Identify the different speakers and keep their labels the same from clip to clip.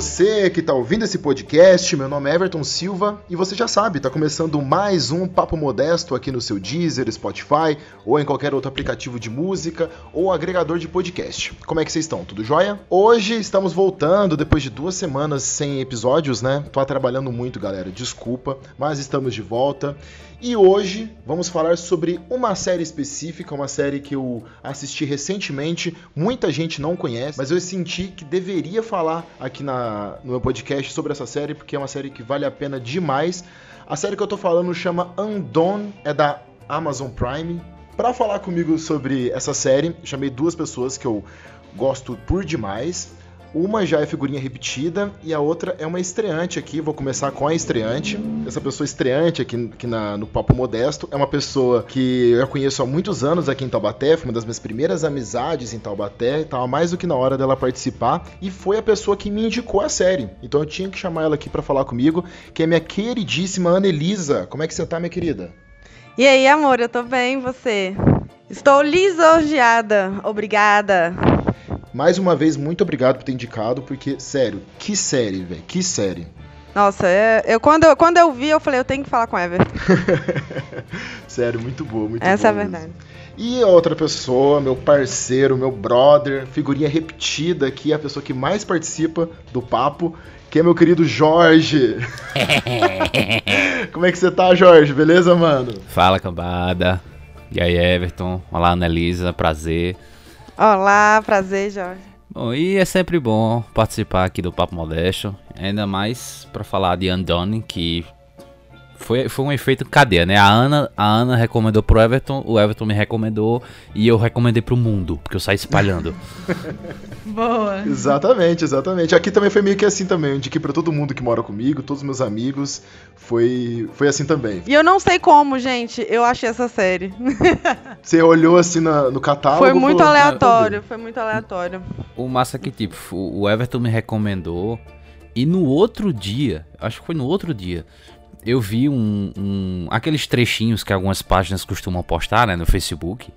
Speaker 1: você que está ouvindo esse podcast. Meu nome é Everton Silva e você já sabe, está começando mais um Papo Modesto aqui no seu Deezer, Spotify ou em qualquer outro aplicativo de música ou agregador de podcast. Como é que vocês estão? Tudo jóia? Hoje estamos voltando depois de duas semanas sem episódios, né? Tô trabalhando muito, galera. Desculpa, mas estamos de volta. E hoje vamos falar sobre uma série específica, uma série que eu assisti recentemente, muita gente não conhece, mas eu senti que deveria falar aqui na, no meu podcast sobre essa série, porque é uma série que vale a pena demais. A série que eu tô falando chama Undone, é da Amazon Prime. Para falar comigo sobre essa série, chamei duas pessoas que eu gosto por demais. Uma já é figurinha repetida e a outra é uma estreante aqui. Vou começar com a estreante. Essa pessoa estreante aqui, aqui na, no Papo Modesto é uma pessoa que eu conheço há muitos anos aqui em Taubaté. Foi uma das minhas primeiras amizades em Taubaté. Estava mais do que na hora dela participar. E foi a pessoa que me indicou a série. Então eu tinha que chamar ela aqui para falar comigo, que é minha queridíssima Ana Elisa. Como é que você tá, minha querida?
Speaker 2: E aí, amor, eu tô bem, você? Estou lisonjeada. Obrigada.
Speaker 1: Mais uma vez, muito obrigado por ter indicado, porque, sério, que série, velho, que série.
Speaker 2: Nossa, é, eu, quando, eu, quando eu vi, eu falei, eu tenho que falar com a Ever.
Speaker 1: sério, muito boa, muito
Speaker 2: Essa
Speaker 1: boa.
Speaker 2: é a verdade.
Speaker 1: E outra pessoa, meu parceiro, meu brother, figurinha repetida aqui, a pessoa que mais participa do papo, que é meu querido Jorge. Como é que você tá, Jorge? Beleza, mano?
Speaker 3: Fala, cambada. E aí, Everton? Olá, Annelisa, prazer.
Speaker 2: Olá, prazer, Jorge.
Speaker 3: Bom, e é sempre bom participar aqui do Papo Modesto, ainda mais para falar de Undone, que foi, foi um efeito cadeia, né? A Ana, a Ana recomendou pro Everton, o Everton me recomendou e eu recomendei pro mundo, porque eu saí espalhando.
Speaker 2: Boa.
Speaker 1: Exatamente, exatamente. Aqui também foi meio que assim também. Eu indiquei pra todo mundo que mora comigo, todos os meus amigos. Foi, foi assim também.
Speaker 2: E eu não sei como, gente, eu achei essa série.
Speaker 1: Você olhou assim na- no catálogo.
Speaker 2: Foi muito
Speaker 1: falou,
Speaker 2: aleatório, foi muito aleatório.
Speaker 3: o massa é que, tipo, o Everton me recomendou e no outro dia, acho que foi no outro dia, eu vi um, um- aqueles trechinhos que algumas páginas costumam postar, né, no Facebook.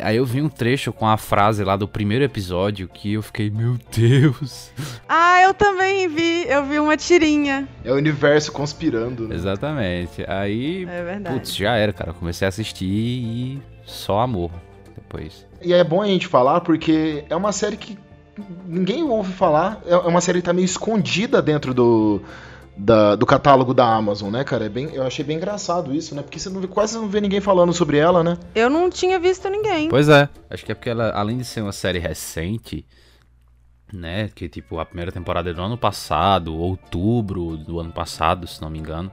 Speaker 3: Aí eu vi um trecho com a frase lá do primeiro episódio que eu fiquei, meu Deus.
Speaker 2: Ah, eu também vi, eu vi uma tirinha.
Speaker 1: É o universo conspirando, né?
Speaker 3: Exatamente. Aí,
Speaker 2: É verdade.
Speaker 3: putz, já era, cara. Eu comecei a assistir e só amor depois.
Speaker 1: E é bom a gente falar porque é uma série que ninguém ouve falar. É é uma série que tá meio escondida dentro do, da- do catálogo da Amazon, né, cara? É bem, eu achei bem engraçado isso, né? Porque você não vê- quase não vê ninguém falando sobre ela, né?
Speaker 2: Eu não tinha visto ninguém.
Speaker 3: Pois é. Acho que é porque ela, além de ser uma série recente, né? Que tipo, a primeira temporada é do ano passado, outubro do ano passado, se não me engano.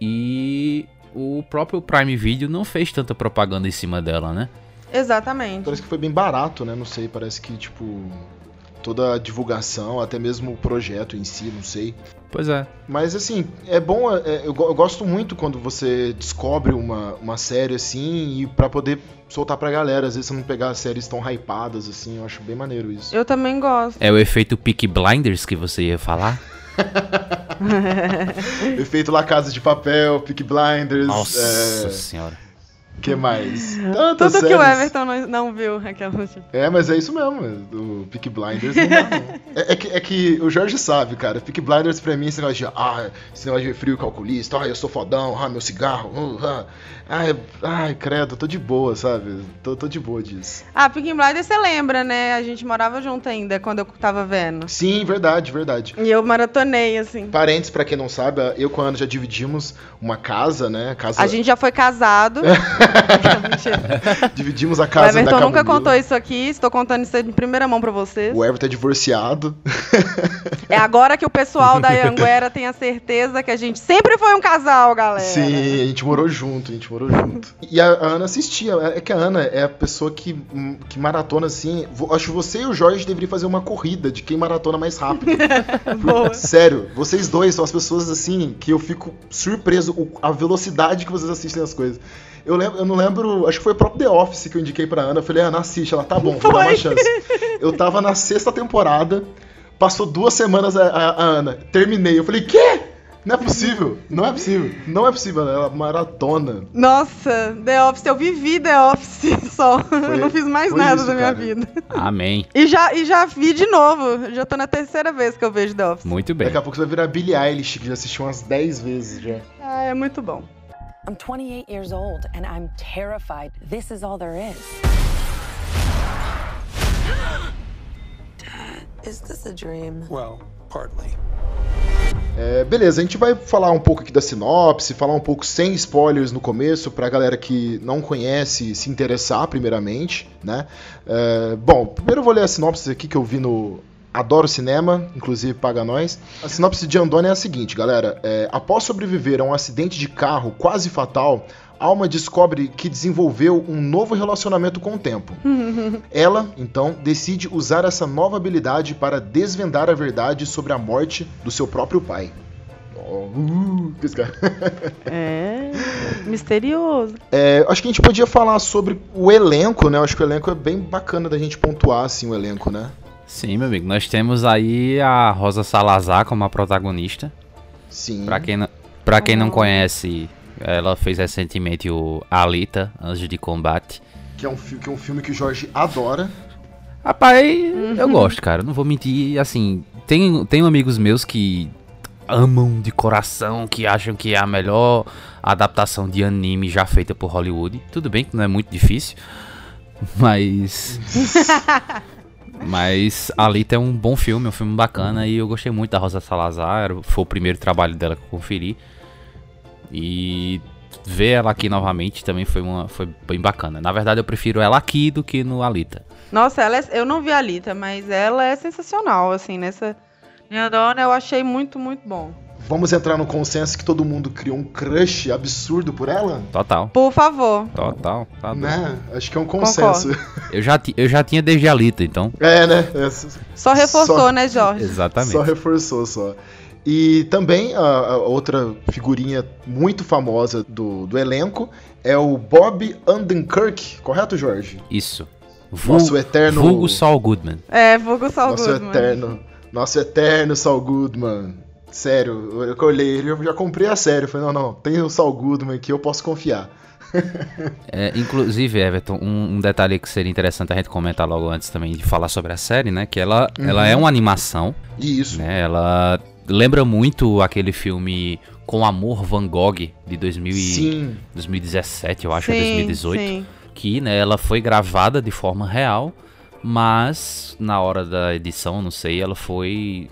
Speaker 3: E o próprio Prime Video não fez tanta propaganda em cima dela, né?
Speaker 2: Exatamente.
Speaker 1: Parece que foi bem barato, né? Não sei, parece que, tipo, toda a divulgação, até mesmo o projeto em si, não sei.
Speaker 3: Pois é.
Speaker 1: Mas assim, é bom, é, eu, go- eu gosto muito quando você descobre uma, uma série assim e pra poder soltar pra galera. Às vezes você não pegar séries tão hypadas assim, eu acho bem maneiro isso.
Speaker 2: Eu também gosto.
Speaker 3: É o efeito Peak Blinders que você ia falar?
Speaker 1: Efeito La Casa de Papel, Peak Blinders,
Speaker 3: Nossa
Speaker 1: é,
Speaker 3: senhora.
Speaker 1: Que mais? Tantas
Speaker 2: Tudo que o
Speaker 1: séries.
Speaker 2: Everton não, não viu, aquela.
Speaker 1: É, mas é isso mesmo, o Peak Blinders não dá, não. É, é que, é que o Jorge sabe, cara, Peak Blinders pra mim, esse negócio de, ah, esse negócio de frio calculista, ah, eu sou fodão, ah, meu cigarro, uh, ah, ai, ai, credo, tô de boa, sabe? Tô, tô de boa disso.
Speaker 2: Ah, Pink Blinders você lembra, né? A gente morava junto ainda quando eu tava vendo.
Speaker 1: Sim, verdade, verdade.
Speaker 2: E eu maratonei, assim.
Speaker 1: Parentes, pra quem não sabe, eu com a Ana já dividimos uma casa, né? Casa...
Speaker 2: A gente já foi casado.
Speaker 1: Dividimos a
Speaker 2: o
Speaker 1: casa da
Speaker 2: Everton nunca contou isso aqui. Estou contando isso em primeira mão pra vocês.
Speaker 1: O Everton é divorciado.
Speaker 2: É agora que o pessoal da Anguera tem a certeza que a gente sempre foi um casal, galera.
Speaker 1: Sim, a gente morou junto, a gente morou junto. E a, a Ana assistia. É que a Ana é a pessoa que, hum, que maratona assim. Acho que você e o Jorge deveriam fazer uma corrida de quem maratona mais rápido.
Speaker 2: Boa.
Speaker 1: Sério, vocês dois são as pessoas assim que eu fico surpreso a velocidade que vocês assistem as coisas. Eu, lembro, eu não lembro, acho que foi o próprio The Office que eu indiquei pra Ana. Eu falei, Ana, assiste. Ela, tá bom, vou dar uma
Speaker 2: Foi.
Speaker 1: chance. Eu tava na sexta temporada, passou duas semanas a, a- a Ana, terminei. Eu falei, quê? Não é possível, não é possível, não é possível, ela maratona.
Speaker 2: Nossa, The Office, eu vivi The Office só. eu não fiz mais nada
Speaker 1: isso,
Speaker 2: da minha
Speaker 1: cara.
Speaker 2: vida.
Speaker 3: Amém.
Speaker 2: E já, e já vi de novo. Já tô na terceira vez que eu vejo The Office.
Speaker 3: Muito bem.
Speaker 1: Daqui a pouco você vai virar Billie Eilish, que já assistiu umas 10 vezes já.
Speaker 2: Ah, é muito bom.
Speaker 4: I'm 28 years old and I'm terrified. This is all there is. Dad, is this a dream?
Speaker 5: Well, partly.
Speaker 1: É, beleza, a gente vai falar um pouco aqui da sinopse, falar um pouco sem spoilers no começo, pra galera que não conhece se interessar, primeiramente, né? É, bom, primeiro eu vou ler a sinopse aqui que eu vi no Adoro Cinema, inclusive paga nós. A sinopse de Andônia é a seguinte, galera. É, após sobreviver a um acidente de carro quase fatal, Alma descobre que desenvolveu um novo relacionamento com o tempo. Ela, então, decide usar essa nova habilidade para desvendar a verdade sobre a morte do seu próprio pai. Oh, uh, que cara.
Speaker 2: É. Misterioso.
Speaker 1: É, acho que a gente podia falar sobre o elenco, né? Acho que o elenco é bem bacana da gente pontuar, assim, o elenco, né?
Speaker 3: Sim, meu amigo. Nós temos aí a Rosa Salazar como a protagonista.
Speaker 1: Sim.
Speaker 3: Pra quem, não- pra quem não conhece, ela fez recentemente o Alita, Anjos de Combate.
Speaker 1: Que é, um, fi- que é um filme que o Jorge adora.
Speaker 3: Rapaz, eu gosto, cara. Não vou mentir. Assim, tem, tem amigos meus que amam de coração, que acham que é a melhor adaptação de anime já feita por Hollywood. Tudo bem que não é muito difícil, mas. mas Alita é um bom filme, um filme bacana e eu gostei muito da Rosa Salazar. Foi o primeiro trabalho dela que eu conferi. E ver ela aqui novamente também foi, uma, foi bem bacana. Na verdade, eu prefiro ela aqui do que no Alita.
Speaker 2: Nossa, ela é- eu não vi a Lita, mas ela é sensacional, assim, nessa. Minha dona eu achei muito, muito bom.
Speaker 1: Vamos entrar no consenso que todo mundo criou um crush absurdo por ela?
Speaker 3: Total.
Speaker 2: Por favor.
Speaker 3: Total, tá.
Speaker 1: Né? Acho que é um consenso.
Speaker 3: Eu já, eu já tinha desde a Lita, então.
Speaker 1: É, né? É,
Speaker 2: Só reforçou,
Speaker 1: Só-
Speaker 2: né, Jorge?
Speaker 3: Exatamente.
Speaker 1: Só reforçou só. E também a, a outra figurinha muito famosa do, do elenco é o Bob Andenkirk, correto, Jorge?
Speaker 3: Isso.
Speaker 1: Nosso eterno-
Speaker 3: Vulgo Saul Goodman.
Speaker 2: É, vulgo Saul
Speaker 1: Nosso
Speaker 2: Goodman.
Speaker 1: eterno. Nosso eterno Saul Goodman. Sério, eu olhei ele, eu já comprei a sério. Falei, não, não, tem o Saul Goodman aqui, eu posso confiar.
Speaker 3: É, inclusive, Everton, um, um detalhe que seria interessante a gente comentar logo antes também de falar sobre a série, né? Que ela, ela é uma animação,
Speaker 1: E isso.
Speaker 3: né? Ela lembra muito aquele filme Com Amor Van Gogh de 2000 e-
Speaker 1: Sim,
Speaker 3: 2017, eu acho,
Speaker 2: sim,
Speaker 3: 2018.
Speaker 2: Sim.
Speaker 3: que né, ela foi gravada de forma real, mas na hora da edição, não sei, ela foi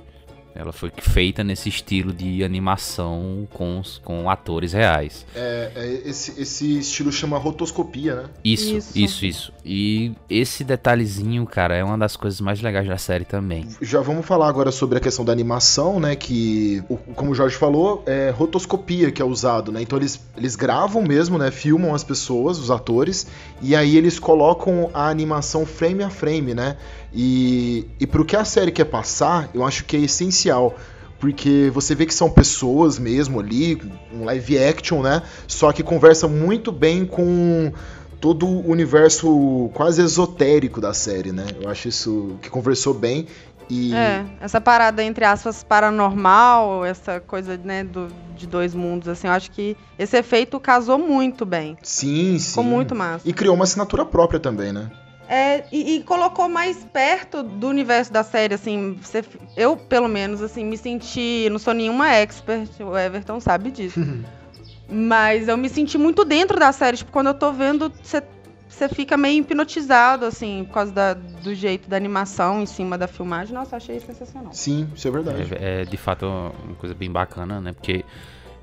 Speaker 3: ela foi feita nesse estilo de animação com, com atores reais.
Speaker 1: é, é, esse, esse estilo chama rotoscopia, né?
Speaker 3: Isso,
Speaker 2: Isso.
Speaker 3: isso, isso, E esse detalhezinho, cara, é uma das coisas mais legais da série também.
Speaker 1: Já vamos falar agora sobre a questão da animação, né? Que, como o Jorge falou, é rotoscopia que é usado, né? Então eles, eles gravam mesmo, né? Filmam as pessoas, os atores, e aí eles colocam a animação frame a frame, né? E, e pro que a série quer passar, eu acho que é essencial. Porque você vê que são pessoas mesmo ali, um live action, né? Só que conversa muito bem com todo o universo quase esotérico da série, né? Eu acho isso que conversou bem. E
Speaker 2: É, essa parada, entre aspas, paranormal, essa coisa, né, do, de dois mundos, assim, eu acho que esse efeito casou muito bem.
Speaker 1: sim, sim.
Speaker 2: Ficou muito massa.
Speaker 1: E criou uma assinatura própria também, né?
Speaker 2: É, e, e colocou mais perto do universo da série, assim, você- eu, pelo menos, assim, me senti, não sou nenhuma expert, o Everton sabe disso, mas eu me senti muito dentro da série, tipo, quando eu tô vendo, você você fica meio hipnotizado, assim, por causa da- do jeito da animação em cima da filmagem. Nossa, achei sensacional.
Speaker 1: Sim, isso é verdade.
Speaker 3: É, é, de fato uma coisa bem bacana, né? Porque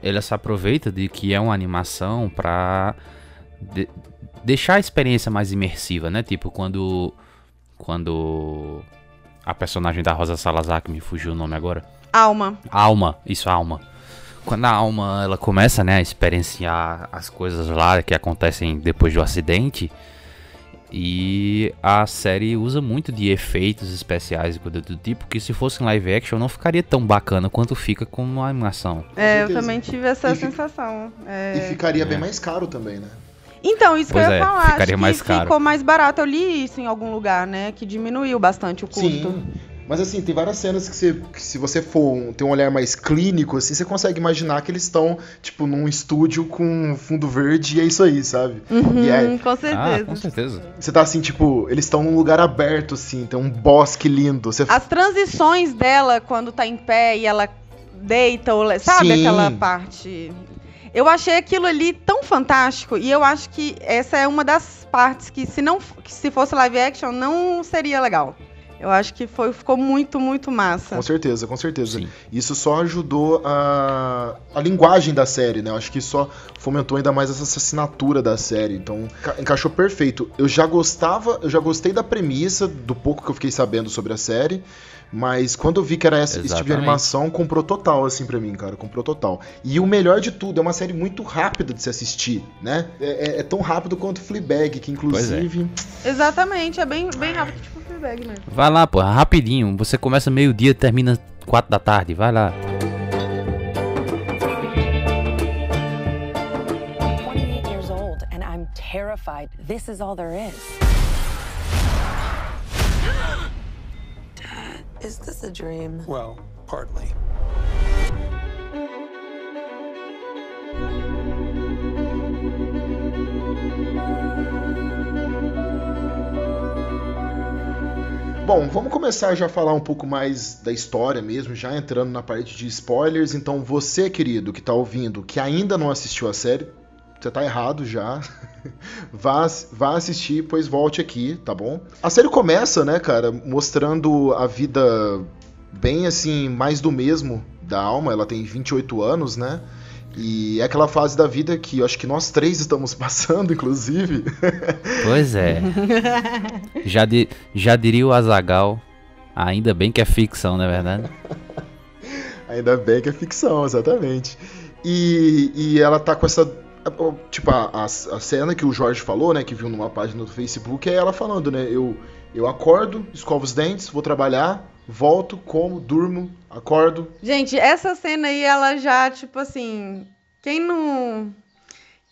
Speaker 3: ela se aproveita de que é uma animação pra de- deixar a experiência mais imersiva, né? Tipo, quando. Quando. A personagem da Rosa Salazar, que me fugiu o nome agora.
Speaker 2: Alma.
Speaker 3: Alma, isso, Alma. Quando a Alma ela começa, né, a experienciar as coisas lá que acontecem depois do acidente, e a série usa muito de efeitos especiais e coisa do tipo que se fosse em live action não ficaria tão bacana quanto fica com uma animação.
Speaker 2: É, eu também tive essa
Speaker 1: E fi-
Speaker 2: sensação. é.
Speaker 1: E ficaria bem
Speaker 3: É.
Speaker 1: mais caro também, né?
Speaker 2: Então, isso
Speaker 3: Pois
Speaker 2: que eu ia
Speaker 3: é,
Speaker 2: falar. Acho
Speaker 3: ficaria
Speaker 2: que
Speaker 3: mais caro.
Speaker 2: ficou mais barato. Eu li isso em algum lugar, né? Que diminuiu bastante o custo.
Speaker 1: Sim. Mas assim, tem várias cenas que, você, que se você for um, ter um olhar mais clínico, assim, você consegue imaginar que eles estão, tipo, num estúdio com fundo verde e é isso aí, sabe?
Speaker 2: Uhum,
Speaker 1: E é-
Speaker 2: com certeza.
Speaker 3: Ah, com certeza.
Speaker 1: Você tá assim, tipo, eles estão num lugar aberto, assim, tem um bosque lindo. Você
Speaker 2: As transições dela quando tá em pé e ela deita, ou le- sabe
Speaker 1: Sim.
Speaker 2: aquela parte? Eu achei aquilo ali tão fantástico e eu acho que essa é uma das partes que se não que se fosse live action não seria legal. Eu acho que foi, ficou muito, muito massa.
Speaker 1: Com certeza, com certeza.
Speaker 3: Sim.
Speaker 1: Isso só ajudou a, a linguagem da série, né? Eu acho que só fomentou ainda mais essa assinatura da série. Então, enca- encaixou perfeito. Eu já gostava, eu já gostei da premissa, do pouco que eu fiquei sabendo sobre a série. Mas quando eu vi que era essa, esse tipo de animação, comprou total, assim, pra mim, cara. Comprou total. E o melhor de tudo, é uma série muito rápida de se assistir, né? É, é- é tão rápido quanto Fleabag, que inclusive...
Speaker 2: Exatamente, é bem, bem rápido, tipo Fleabag mesmo.
Speaker 3: Vai lá, pô, rapidinho. Você começa meio-dia e termina quatro da tarde. Vai lá.
Speaker 4: 28 years old, and I'm terrified this is all there is.
Speaker 5: Is this a dream?
Speaker 6: Well, partly.
Speaker 1: Bom, vamos começar já a falar um pouco mais da história mesmo, já entrando na parte de spoilers. Então, você, querido, que tá ouvindo, que ainda não assistiu a série, você tá errado já. vá, vá assistir, pois volte aqui, tá bom? A série começa, né, cara, mostrando a vida bem assim, mais do mesmo da alma. Ela tem 28 anos, né? E é aquela fase da vida que eu acho que nós três estamos passando, inclusive.
Speaker 3: Pois é. já, di- já diria o Azagal. Ainda bem que é ficção, não é verdade?
Speaker 1: Ainda bem que é ficção, exatamente. E, e ela tá com essa. Tipo, a, a, a cena que o Jorge falou, né? Que viu numa página do Facebook, é ela falando, né? Eu, eu acordo, escovo os dentes, vou trabalhar, volto, como, durmo, acordo.
Speaker 2: Gente, essa cena aí, ela já, tipo assim. Quem não.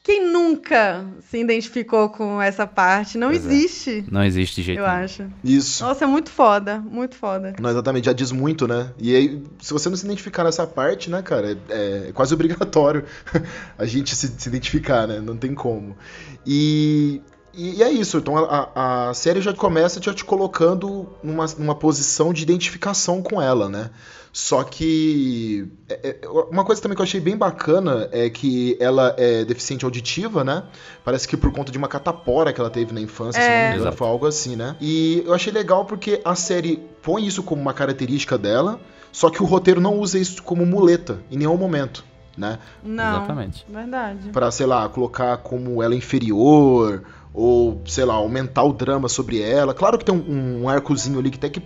Speaker 2: Quem nunca se identificou com essa parte? Não
Speaker 3: Pois é.
Speaker 2: existe,
Speaker 3: Não existe jeito
Speaker 2: eu
Speaker 3: nenhum.
Speaker 2: acho.
Speaker 1: Isso.
Speaker 2: Nossa, é muito foda, muito foda.
Speaker 1: Não, exatamente, já diz muito, né? E aí, se você não se identificar nessa parte, né, cara, é, é quase obrigatório a gente se, se identificar, né? Não tem como. E, e, e é isso, então a, a- a série já começa já te colocando numa, numa posição de identificação com ela, né? Só que é- é- uma coisa também que eu achei bem bacana é que ela é deficiente auditiva, né? Parece que por conta de uma catapora que ela teve na infância, se não me
Speaker 2: É.
Speaker 1: engano, foi algo assim, né? E eu achei legal porque a série põe isso como uma característica dela, só que o roteiro não usa isso como muleta em nenhum momento, né?
Speaker 2: Não.
Speaker 3: Exatamente.
Speaker 2: Verdade.
Speaker 1: Pra, sei lá, colocar como ela inferior ou, sei lá, aumentar o drama sobre ela. Claro que tem um, um arcozinho ali que até que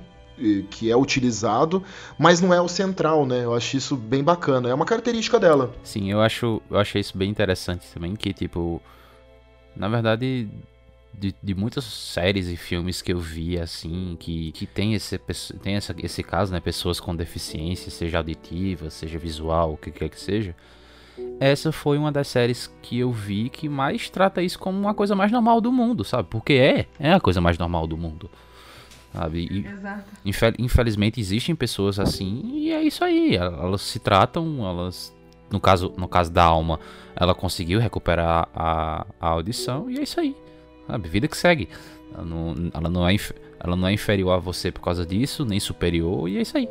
Speaker 1: que é utilizado, mas não é o central, né? Eu acho isso bem bacana. É uma característica dela.
Speaker 3: Sim, eu acho, eu achei isso bem interessante também, que tipo, na verdade, de, de muitas séries e filmes que eu vi assim, que, que tem esse tem essa, esse caso, né, pessoas com deficiência, seja auditiva, seja visual, o que quer que seja. Essa foi uma das séries que eu vi que mais trata isso como uma coisa mais normal do mundo, sabe? Porque é, é a coisa mais normal do mundo. Sabe? E. Infel- Infelizmente existem pessoas assim e é isso aí. el- Elas se tratam, elas. No caso, no caso da alma, ela conseguiu recuperar a, a audição e é isso aí. Sabe? Vida que segue. Ela não, ela, não é, ela não é inferior a você por causa disso, nem superior, e é isso aí.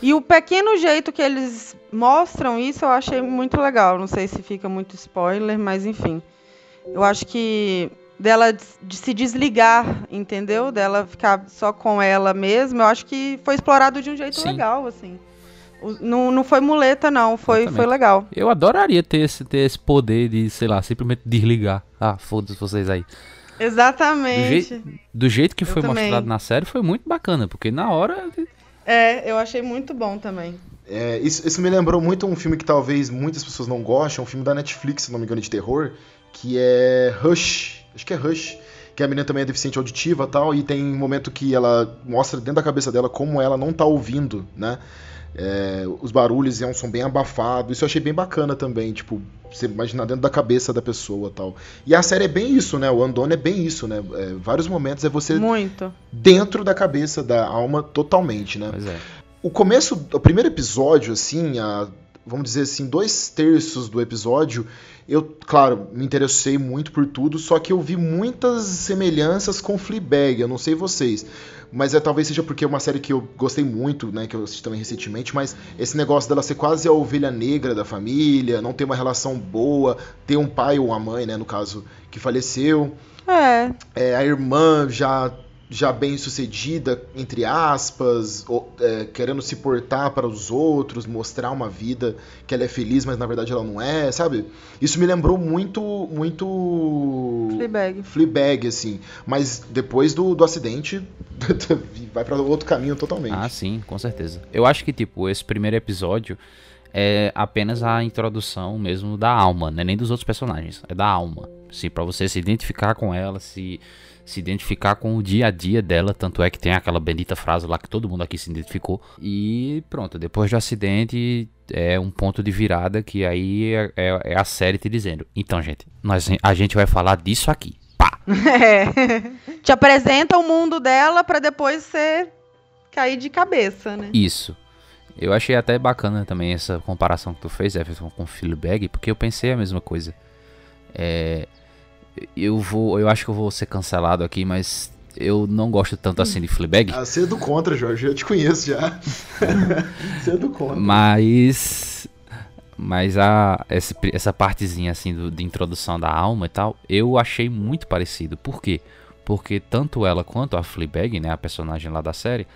Speaker 2: E o pequeno jeito que eles mostram isso eu achei muito legal. Não sei se fica muito spoiler, mas enfim. Eu acho que dela de se desligar, entendeu? Dela ficar só com ela mesma, eu acho que foi explorado de um jeito
Speaker 3: Sim.
Speaker 2: legal, assim. Não, não foi muleta, não. Foi,
Speaker 3: Exatamente.
Speaker 2: foi legal.
Speaker 3: Eu adoraria ter esse, ter esse poder de, sei lá, simplesmente desligar. Ah, foda-se vocês aí. Do,
Speaker 2: Exatamente.
Speaker 3: jei- do jeito que
Speaker 2: Eu
Speaker 3: foi
Speaker 2: também.
Speaker 3: mostrado na série, foi muito bacana, porque na hora.
Speaker 2: É, eu achei muito bom também.
Speaker 1: É, isso, isso me lembrou muito um filme que talvez muitas pessoas não gostem, um filme da Netflix, se não me engano, de terror, que é Rush. Acho que é Rush. Que a menina também é deficiente auditiva tal, e tem um momento que ela mostra dentro da cabeça dela como ela não tá ouvindo, né? É, os barulhos é um som bem abafado. Isso eu achei bem bacana também, tipo, você imaginar dentro da cabeça da pessoa tal. E a série é bem isso, né? O Andone é bem isso, né? É, vários momentos é você
Speaker 2: Muito.
Speaker 1: dentro da cabeça da alma totalmente, né?
Speaker 3: Pois é.
Speaker 1: O começo, o primeiro episódio, assim, a, vamos dizer assim, dois terços do episódio, eu, claro, me interessei muito por tudo, só que eu vi muitas semelhanças com Fleabag, eu não sei vocês, mas é talvez seja porque é uma série que eu gostei muito, né, que eu assisti também recentemente, mas esse negócio dela ser quase a ovelha negra da família, não ter uma relação boa, ter um pai ou uma mãe, né, no caso, que faleceu,
Speaker 2: É.
Speaker 1: é, a irmã já já bem sucedida entre aspas ou, é, querendo se portar para os outros mostrar uma vida que ela é feliz mas na verdade ela não é sabe isso me lembrou muito muito
Speaker 2: Fleabag.
Speaker 1: Fleabag assim mas depois do, do acidente vai para outro caminho totalmente
Speaker 3: Ah, sim, com certeza. Eu acho que, tipo, esse primeiro episódio é apenas a introdução mesmo da alma, né? Nem dos outros personagens, é da alma. Assim, pra você se identificar com ela, se, se identificar com o dia a dia dela. Tanto é que tem aquela bendita frase lá que todo mundo aqui se identificou. E pronto, depois do acidente é um ponto de virada que aí é, é- é a série te dizendo. Então, gente, nós, a gente vai falar disso aqui. Pá!
Speaker 2: É. Te apresenta o mundo dela pra depois você cair de cabeça, né?
Speaker 3: Isso. Eu achei até bacana também essa comparação que tu fez, Everton, com Fleabag, porque eu pensei a mesma coisa. É, eu vou, eu acho que eu vou ser cancelado aqui, mas eu não gosto tanto assim de Fleabag.
Speaker 1: ah, você é do contra Jorge eu te conheço já você é do contra
Speaker 3: Mas. Mas a, essa, essa partezinha assim do- de introdução da alma e tal, eu achei muito parecido. Por quê? Porque tanto ela quanto a Fleabag, né, a personagem lá da série,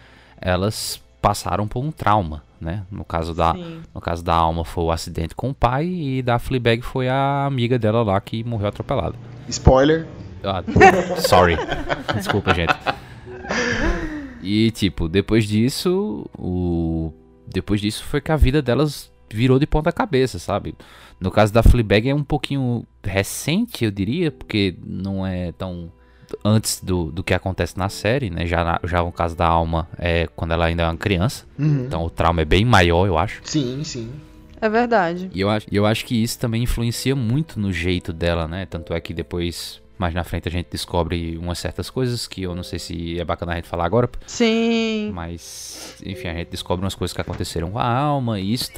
Speaker 3: elas passaram por um trauma, né? No caso da,
Speaker 2: Sim.
Speaker 3: no caso da alma foi o acidente com o pai e da Fleabag foi a amiga dela lá que morreu atropelada.
Speaker 1: spoiler
Speaker 3: Ah, sorry. Desculpa, gente. E tipo, depois disso, o depois disso foi que a vida delas virou de ponta cabeça, sabe? No caso da Fleabag é um pouquinho recente, eu diria, porque não é tão antes do, do que acontece na série, né? Já na- já no caso da Alma é quando ela ainda é uma criança,
Speaker 1: Uhum.
Speaker 3: então o trauma é bem maior, eu acho.
Speaker 1: sim sim
Speaker 2: É verdade.
Speaker 3: E eu acho, e eu acho que isso também influencia muito no jeito dela, né? Tanto é que depois, mais na frente, a gente descobre umas certas coisas que eu não sei se é bacana a gente falar agora,
Speaker 2: Sim.
Speaker 3: mas, enfim, a gente descobre umas coisas que aconteceram com a alma e isso,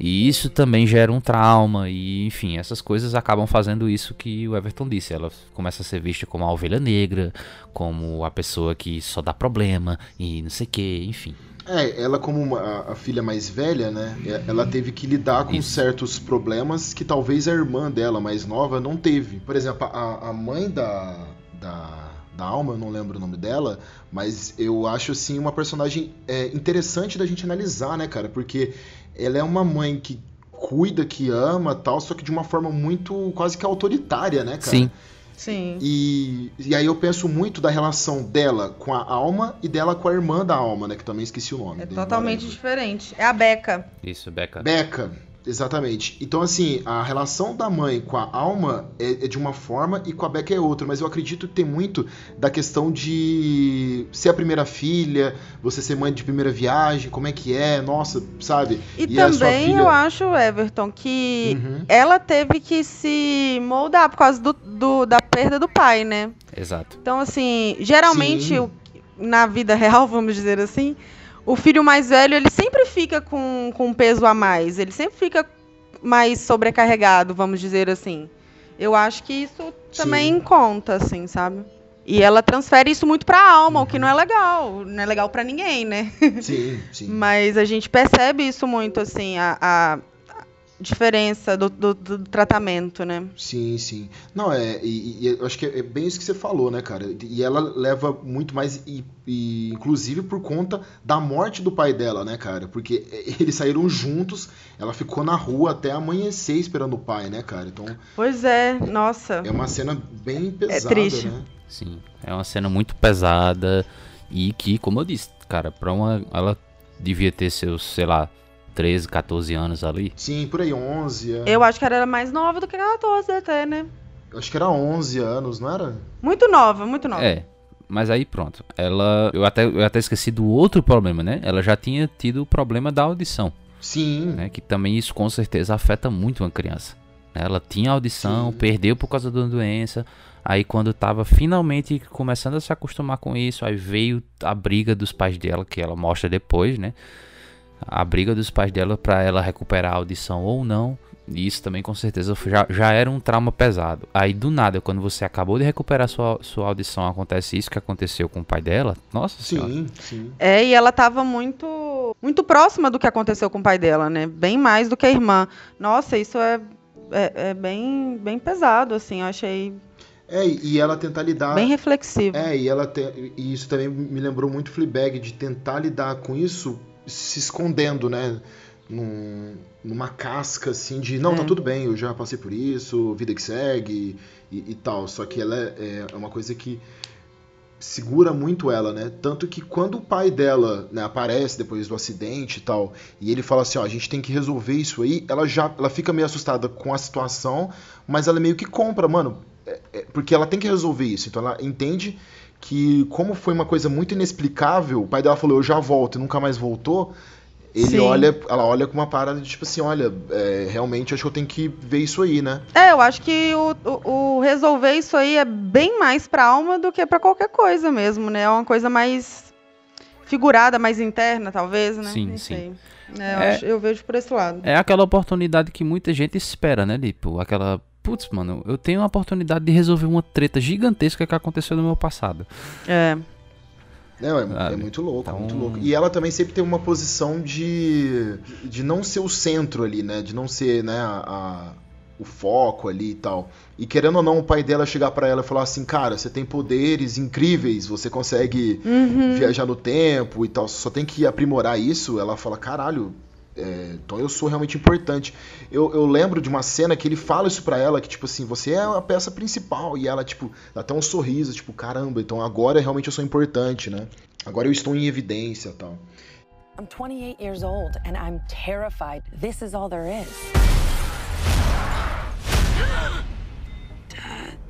Speaker 3: e isso também gera um trauma. E, enfim, essas coisas acabam fazendo isso que o Everton disse. Ela começa a ser vista como a ovelha negra, como a pessoa que só dá problema e não sei o que, enfim.
Speaker 1: É, ela como uma- a, filha mais velha, né? é- Ela teve que lidar com
Speaker 3: Isso.
Speaker 1: certos problemas que talvez a irmã dela mais nova não teve. Por exemplo, a, a mãe da, da, da Alma, eu não lembro o nome dela, mas eu acho assim uma personagem é, interessante da gente analisar, né, cara? Porque ela é uma mãe que cuida, que ama, tal, só que de uma forma muito quase que autoritária, né, cara?
Speaker 3: Sim.
Speaker 2: Sim.
Speaker 1: E, e aí eu penso muito da relação dela com a alma e dela com a irmã da alma, né? Que também esqueci o nome.
Speaker 2: É
Speaker 1: dei
Speaker 2: totalmente diferente. É a Beca.
Speaker 3: Isso, Becca.
Speaker 1: Beca, exatamente. Então, assim, a relação da mãe com a alma é, é de uma forma e com a Beca é outra. Mas eu acredito que tem muito da questão de ser a primeira filha, você ser mãe de primeira viagem, como é que é, nossa, sabe?
Speaker 2: E,
Speaker 1: sua
Speaker 2: também
Speaker 1: filha-
Speaker 2: eu acho, Everton, que
Speaker 1: Uhum.
Speaker 2: ela teve que se moldar por causa do, do- da perda do pai, né?
Speaker 3: Exato.
Speaker 2: Então, assim, geralmente
Speaker 1: Sim.
Speaker 2: na vida real, vamos dizer assim, o filho mais velho, ele sempre fica com, com um peso a mais. Ele sempre fica mais sobrecarregado, vamos dizer assim. Eu acho que isso também
Speaker 1: Sim.
Speaker 2: conta, assim, sabe? E ela transfere isso muito pra alma, o que não é legal. Não é legal pra ninguém, né?
Speaker 1: Sim, sim.
Speaker 2: Mas a gente percebe isso muito, assim, a, a diferença do, do- do tratamento, né?
Speaker 1: Sim, sim. Não, é, e, e eu acho que é bem isso que você falou, né, cara? E ela leva muito mais, e, e inclusive por conta da morte do pai dela, né, cara? Porque eles saíram juntos, ela ficou na rua até amanhecer esperando o pai, né, cara? Então
Speaker 2: Pois é, nossa.
Speaker 1: é uma cena bem pesada,
Speaker 2: triste.
Speaker 1: né?
Speaker 3: Sim, é uma cena muito pesada e que, como eu disse, cara, pra uma. Ela devia ter seus, sei lá, 13, 14 anos ali.
Speaker 1: Sim, por aí, 11. é.
Speaker 2: Eu acho que ela era mais nova do que 14 até, né?
Speaker 1: Eu acho que era 11 anos, não era?
Speaker 2: Muito nova, muito nova.
Speaker 3: É. Mas aí pronto. Ela. Eu até, eu até esqueci do outro problema, né? Ela já tinha tido o problema da audição.
Speaker 1: Sim.
Speaker 3: Né? Que também isso com certeza afeta muito uma criança. Ela tinha audição,
Speaker 1: Sim.
Speaker 3: perdeu por causa da doença. Aí quando tava finalmente começando a se acostumar com isso, aí veio a briga dos pais dela, que ela mostra depois, né? A briga dos pais dela pra ela recuperar a audição ou não. E isso também com certeza já, já era um trauma pesado. Aí do nada, quando você acabou de recuperar sua, sua audição, acontece isso que aconteceu com o pai dela. Nossa senhora.
Speaker 1: Sim, sim.
Speaker 2: É, e ela tava muito muito próxima do que aconteceu com o pai dela, né? Bem mais do que a irmã. Nossa, isso é, é, é bem, bem pesado, assim. Eu achei
Speaker 1: É, e ela tentar lidar.
Speaker 2: bem reflexivo.
Speaker 1: É, e ela te... e isso também me lembrou muito Fleabag de tentar lidar com isso se escondendo, né? Num- numa casca assim de não, tá
Speaker 2: É.
Speaker 1: tudo bem, eu já passei por isso, vida que segue e, e tal. Só que ela é, é uma coisa que segura muito ela, né? Tanto que quando o pai dela né, aparece depois do acidente e tal, e ele fala assim, ó, a gente tem que resolver isso aí, ela já ela fica meio assustada com a situação, mas ela meio que compra, mano, é- é- porque ela tem que resolver isso. Então ela entende que como foi uma coisa muito inexplicável, o pai dela falou, eu já volto e nunca mais voltou. Ele
Speaker 2: Sim.
Speaker 1: olha, ela olha com uma parada de tipo assim, olha, é, realmente acho que eu tenho que ver isso aí, né?
Speaker 2: É, eu acho que o, o- o resolver isso aí é bem mais pra alma do que pra qualquer coisa mesmo, né? É uma coisa mais figurada, mais interna, talvez, né?
Speaker 3: Sim,
Speaker 2: Nem
Speaker 3: sim.
Speaker 2: sei. É, eu,
Speaker 3: É-
Speaker 2: acho- eu vejo por esse lado.
Speaker 3: É aquela oportunidade que muita gente espera, né? Tipo, aquela. Putz, mano, eu tenho a oportunidade de resolver uma treta gigantesca que aconteceu no meu passado.
Speaker 2: É.
Speaker 1: Não, é,
Speaker 3: Sabe?
Speaker 1: é muito louco,
Speaker 3: Então-
Speaker 1: muito louco. E ela também sempre tem uma posição de, de não ser o centro ali, né? De não ser, né, a, a- o foco ali e tal. E querendo ou não, o pai dela chegar pra ela e falar assim, cara, você tem poderes incríveis, você consegue
Speaker 2: Uhum.
Speaker 1: viajar no tempo e tal, só tem que aprimorar isso. Ela fala, caralho, é, então eu sou realmente importante. Eu, eu lembro de uma cena que ele fala isso pra ela, que tipo assim, você é a peça principal. E ela, tipo, dá até um sorriso, tipo, caramba, então agora realmente eu sou importante, né? Agora eu estou em evidência e tal.
Speaker 4: I'm 28 years old and I'm terrified. This is all there is.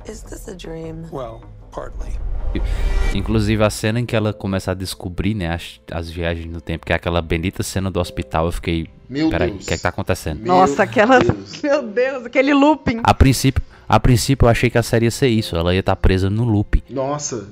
Speaker 5: Is this a dream?
Speaker 6: Well, partly.
Speaker 3: Inclusive a cena em que ela começa a descobrir, né, as, as viagens no tempo, que é aquela bendita cena do hospital, eu fiquei.
Speaker 1: Meu
Speaker 3: Peraí, o
Speaker 1: Deus.
Speaker 3: que é que tá acontecendo?
Speaker 1: Meu
Speaker 2: Nossa, aquela.
Speaker 1: Deus.
Speaker 2: Meu Deus, aquele looping.
Speaker 3: A princípio, a princípio eu achei que a série ia ser isso, ela ia estar presa no loop.
Speaker 1: Nossa,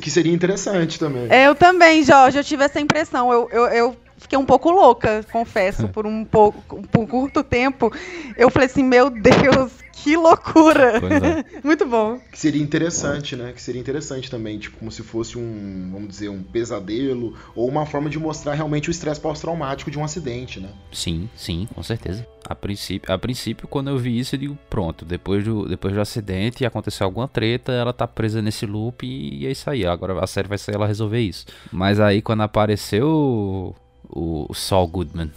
Speaker 1: que seria interessante também.
Speaker 2: É, Eu também, Jorge, eu tive essa impressão. Eu, eu, eu fiquei um pouco louca, confesso, por um pouco, por um curto tempo. Eu falei assim, meu Deus, que loucura!
Speaker 3: É.
Speaker 2: Muito bom.
Speaker 1: Que seria interessante, né? Que seria interessante também, tipo, como se fosse um, vamos dizer, um pesadelo, ou uma forma de mostrar realmente o estresse pós-traumático de um acidente, né?
Speaker 3: Sim, sim, com certeza. A princípio, a princípio, quando eu vi isso, eu digo, pronto, depois do, depois do acidente aconteceu alguma treta, ela tá presa nesse loop e é isso aí. Agora a série vai ser ela resolver isso. Mas aí quando apareceu o, o Saul Goodman.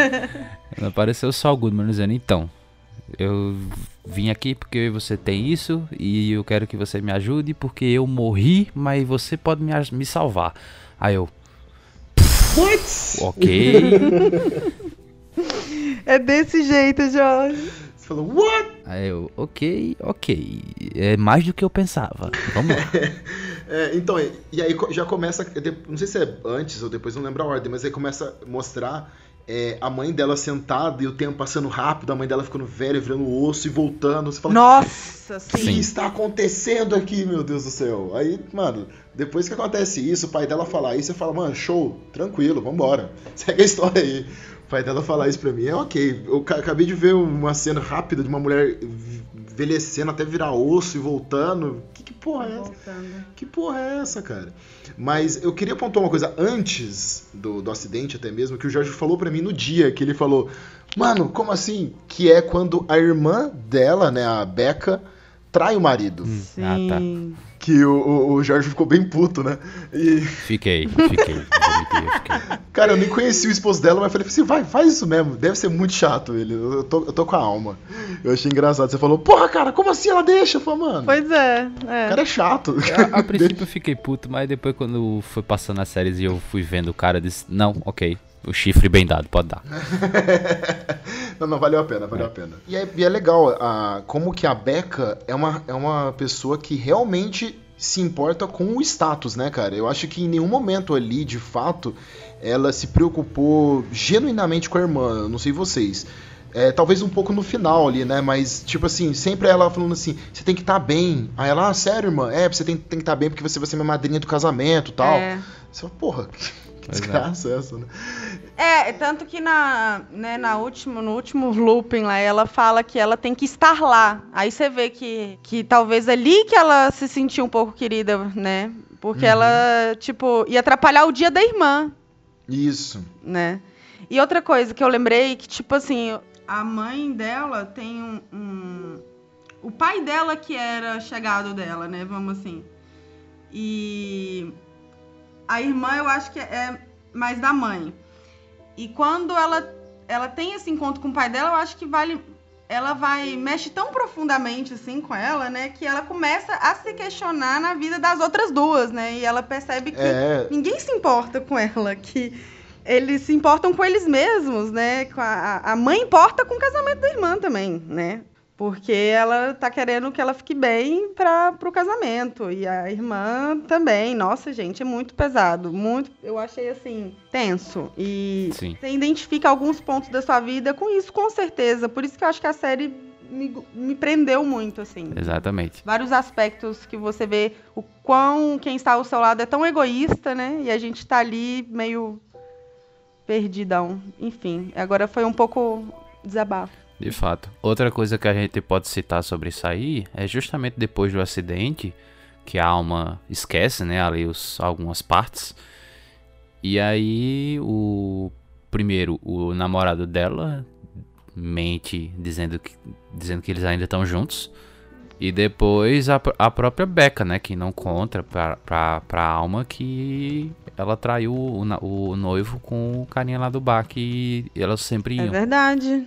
Speaker 3: apareceu o Saul Goodman dizendo, então, eu vim aqui porque você tem isso e eu quero que você me ajude porque eu morri, mas você pode me, me salvar. Aí eu, ok.
Speaker 2: É desse jeito, Jorge.
Speaker 1: Você falou, what?
Speaker 3: Aí eu, ok, ok. É mais do que eu pensava. Vamos lá.
Speaker 1: É, então, e, aí já começa, não sei se é antes ou depois, não lembro a ordem, mas aí começa a mostrar é, a mãe dela sentada e o tempo passando rápido, a mãe dela ficando velha, virando osso e voltando. Você fala,
Speaker 2: Nossa,
Speaker 1: o
Speaker 2: sim.
Speaker 1: que está acontecendo aqui, meu Deus do céu? Aí, mano, depois que acontece isso, o pai dela falar isso, você fala, mano, show, tranquilo, vambora. Segue a história aí. O pai dela falar isso pra mim é ok. Eu ca- acabei de ver uma cena rápida de uma mulher envelhecendo até virar osso e voltando. Que, que porra é essa? Que porra é essa, cara? Mas eu queria pontuar uma coisa antes do, do acidente, até mesmo, que o Jorge falou pra mim no dia que ele falou: Mano, como assim? Que é quando a irmã dela, né, a Becca, trai o marido.
Speaker 3: Ah, tá.
Speaker 2: Sim.
Speaker 1: Que o, o, o Jorge ficou bem puto, né? E,
Speaker 3: Fiquei, fiquei. Fiquei.
Speaker 1: cara, eu nem conheci o esposo dela, mas falei assim: vai, faz isso mesmo. Deve ser muito chato ele. Eu tô, eu tô com a alma. Eu achei engraçado. Você falou: Porra, cara, como assim ela deixa? Eu falei, mano.
Speaker 2: Pois é.
Speaker 1: O
Speaker 2: é.
Speaker 1: cara é chato.
Speaker 3: A, a princípio eu fiquei puto, mas depois quando foi passando as séries e eu fui vendo o cara, eu disse, não, ok. O chifre bem dado, pode dar.
Speaker 1: Não, não, valeu a pena, valeu a pena. E é, e é legal a, como que a Becca é uma, é uma pessoa que realmente se importa com o status, né, cara? Eu acho que em nenhum momento ali, de fato, ela se preocupou genuinamente com a irmã. Eu não sei vocês. É, talvez um pouco no final ali, né? Mas, tipo assim, sempre ela falando assim: você tem que estar tá bem. Aí ela, ah, sério, irmã? É, você tem, tem que estar tá bem porque você vai ser minha madrinha do casamento e tal. É. Você fala, porra, desgraça é essa, né?
Speaker 2: É, tanto que na, né, na último, no último looping lá, ela fala que ela tem que estar lá. Aí você vê que, que talvez ali que ela se sentiu um pouco querida, né? Porque uhum. ela, tipo, ia atrapalhar o dia da irmã.
Speaker 1: Isso.
Speaker 2: Né? E outra coisa que eu lembrei, que, tipo assim, a mãe dela tem um, um... O pai dela que era chegado dela, né? Vamos assim. E a irmã eu acho que é mais da mãe. E quando ela ela tem esse encontro com o pai dela, eu acho que vale ela vai mexe tão profundamente assim com ela, né, que ela começa a se questionar na vida das outras duas, né? E ela percebe que é... ninguém se importa com ela, que eles se importam com eles mesmos, né? A, a mãe importa com o casamento da irmã também, né? Porque ela tá querendo que ela fique bem para o casamento. E a irmã também. Nossa, gente, é muito pesado. Muito, eu achei assim, tenso. E Sim. você identifica alguns pontos da sua vida com isso, com certeza. Por isso que eu acho que a série me, me prendeu muito, assim.
Speaker 3: Exatamente.
Speaker 2: Vários aspectos que você vê o quão quem está ao seu lado é tão egoísta, né? E a gente tá ali meio perdidão. Enfim, agora foi um pouco desabafo.
Speaker 3: De fato. Outra coisa que a gente pode citar sobre isso aí é justamente depois do acidente que a alma esquece, né, ali os, algumas partes. E aí o primeiro, o namorado dela mente dizendo que dizendo que eles ainda estão juntos. E depois a, a própria Becca, né, que não conta pra, pra, pra alma que ela traiu o, o noivo com o carinha lá do bar que elas sempre é iam.
Speaker 2: É verdade.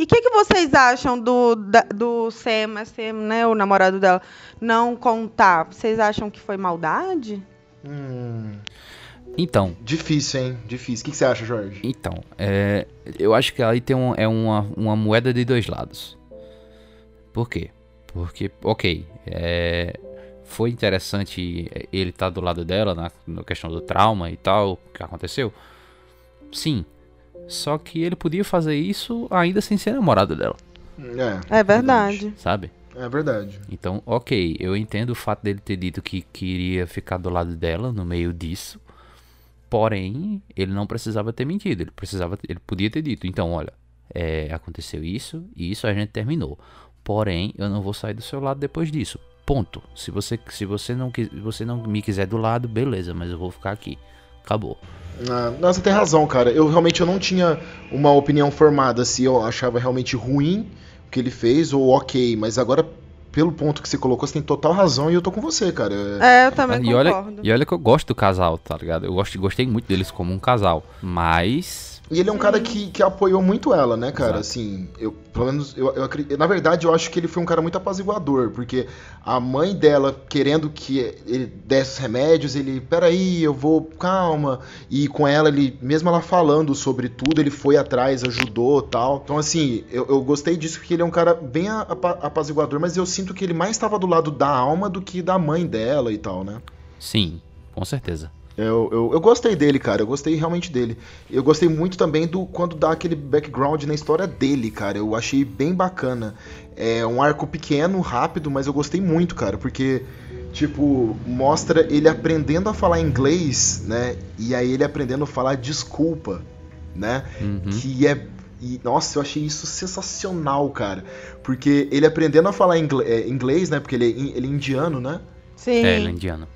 Speaker 2: E o que, que vocês acham do, da, do Sam, Sam, né, o namorado dela, não contar? Vocês acham que foi maldade?
Speaker 1: Hum.
Speaker 3: Então.
Speaker 1: Difícil, hein? Difícil. O que, que você acha, Jorge?
Speaker 3: Então, é, eu acho que aí tem um, é uma, uma moeda de dois lados. Por quê? Porque, ok, é, foi interessante ele estar tá do lado dela na, na questão do trauma e tal, que aconteceu. Sim, só que ele podia fazer isso ainda sem ser namorado dela.
Speaker 2: É, é verdade.
Speaker 3: Sabe?
Speaker 1: É verdade.
Speaker 3: Então, ok, eu entendo o fato dele ter dito que queria ficar do lado dela no meio disso. Porém, ele não precisava ter mentido. Ele precisava, ele podia ter dito. Então, olha, é, aconteceu isso e isso a gente terminou. Porém, eu não vou sair do seu lado depois disso. Ponto. Se você, se você não, você não me quiser do lado, beleza, mas eu vou ficar aqui. Acabou.
Speaker 1: Ah, não, você tem razão, cara. Eu realmente eu não tinha uma opinião formada se eu achava realmente ruim o que ele fez ou ok, mas agora pelo ponto que você colocou, você tem total razão e eu tô com você, cara.
Speaker 2: É, eu também
Speaker 3: e
Speaker 2: concordo.
Speaker 3: Olha, e olha que eu gosto do casal, tá ligado? Eu gosto, gostei muito deles como um casal, mas
Speaker 1: e ele é um cara que, que apoiou muito ela, né, cara? Exato. Assim, eu, pelo menos, eu, eu, na verdade, eu acho que ele foi um cara muito apaziguador, porque a mãe dela, querendo que ele desse os remédios, ele, peraí, eu vou, calma. E com ela, ele, mesmo ela falando sobre tudo, ele foi atrás, ajudou tal. Então, assim, eu, eu gostei disso, porque ele é um cara bem apaziguador, mas eu sinto que ele mais estava do lado da alma do que da mãe dela e tal, né?
Speaker 3: Sim, com certeza.
Speaker 1: Eu, eu, eu, gostei dele, cara. Eu gostei realmente dele. Eu gostei muito também do quando dá aquele background na história dele, cara. Eu achei bem bacana. É um arco pequeno, rápido, mas eu gostei muito, cara, porque tipo mostra ele aprendendo a falar inglês, né? E aí ele aprendendo a falar desculpa, né? Uhum. Que é e, nossa, eu achei isso sensacional, cara. Porque ele aprendendo a falar é, inglês, né? Porque ele é, ele é indiano, né?
Speaker 2: Sim.
Speaker 3: É, ele é indiano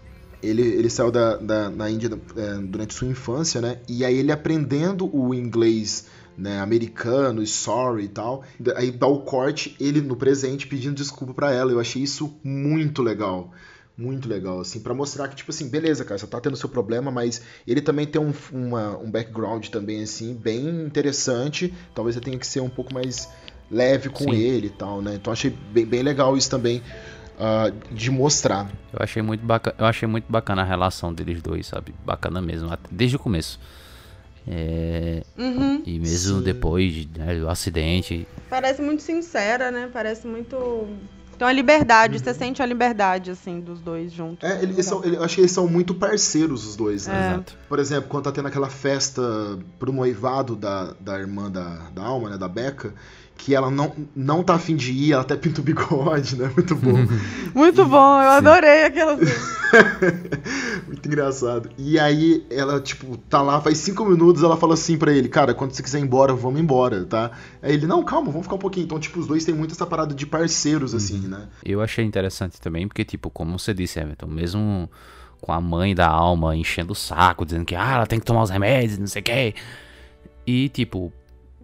Speaker 1: ele, ele saiu da, da, da Índia é, durante sua infância, né? E aí ele aprendendo o inglês né, americano, e sorry e tal, aí dá o corte, ele no presente pedindo desculpa para ela. Eu achei isso muito legal. Muito legal, assim, para mostrar que, tipo assim, beleza, cara, você tá tendo seu problema, mas ele também tem um, uma, um background também, assim, bem interessante. Talvez você tenha que ser um pouco mais leve com Sim. ele e tal, né? Então achei bem, bem legal isso também uh, de mostrar.
Speaker 3: Eu achei muito bacana, eu achei muito bacana a relação deles dois, sabe? Bacana mesmo, desde o começo. É,
Speaker 2: Uhum.
Speaker 3: e mesmo
Speaker 1: Sim.
Speaker 3: depois né, do acidente.
Speaker 2: Parece muito sincera, né? Parece muito. Tem uma liberdade, você sente a liberdade, assim, dos dois juntos.
Speaker 1: É, eles são, ele- eu acho que eles são muito parceiros, os dois, né?
Speaker 2: É.
Speaker 3: Exato.
Speaker 1: Por exemplo, quando tá tendo aquela festa pro noivado da, da irmã da, da Alma, né? Da Beca, que ela não, não tá afim de ir, ela até pinta o bigode, né? Muito bom.
Speaker 2: Muito bom, eu adorei aquela.
Speaker 1: Muito engraçado. E aí ela, tipo, tá lá, faz cinco minutos, ela fala assim pra ele, cara, quando você quiser ir embora, vamos embora, tá? Aí ele, não, calma, vamos ficar um pouquinho. Então, tipo, os dois têm muito essa parada de parceiros, assim, né?
Speaker 3: Eu achei interessante também, porque, tipo, como você disse, Everton, mesmo com a mãe da alma enchendo o saco, dizendo que ah, ela tem que tomar os remédios, não sei o quê. E, tipo,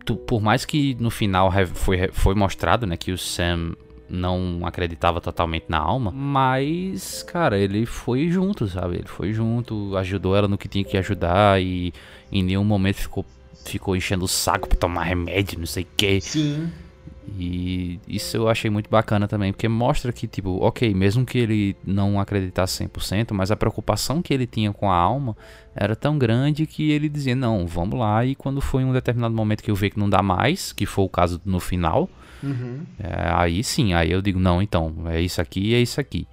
Speaker 3: tu- por mais que no final foi, foi mostrado, né, que o Sam não acreditava totalmente na alma, mas, cara, ele foi junto, sabe? Ele foi junto, ajudou ela no que tinha que ajudar e em nenhum momento ficou, ficou enchendo o saco pra tomar remédio, não sei o quê.
Speaker 1: Sim.
Speaker 3: E isso eu achei muito bacana também, porque mostra que, tipo, ok, mesmo que ele não acreditasse 100%, mas a preocupação que ele tinha com a alma era tão grande que ele dizia, não, vamos lá, e quando foi um determinado momento que eu vi que não dá mais, que foi o caso no final,
Speaker 1: Uhum.
Speaker 3: é, aí sim, aí eu digo, não, então, é isso aqui e é isso aqui.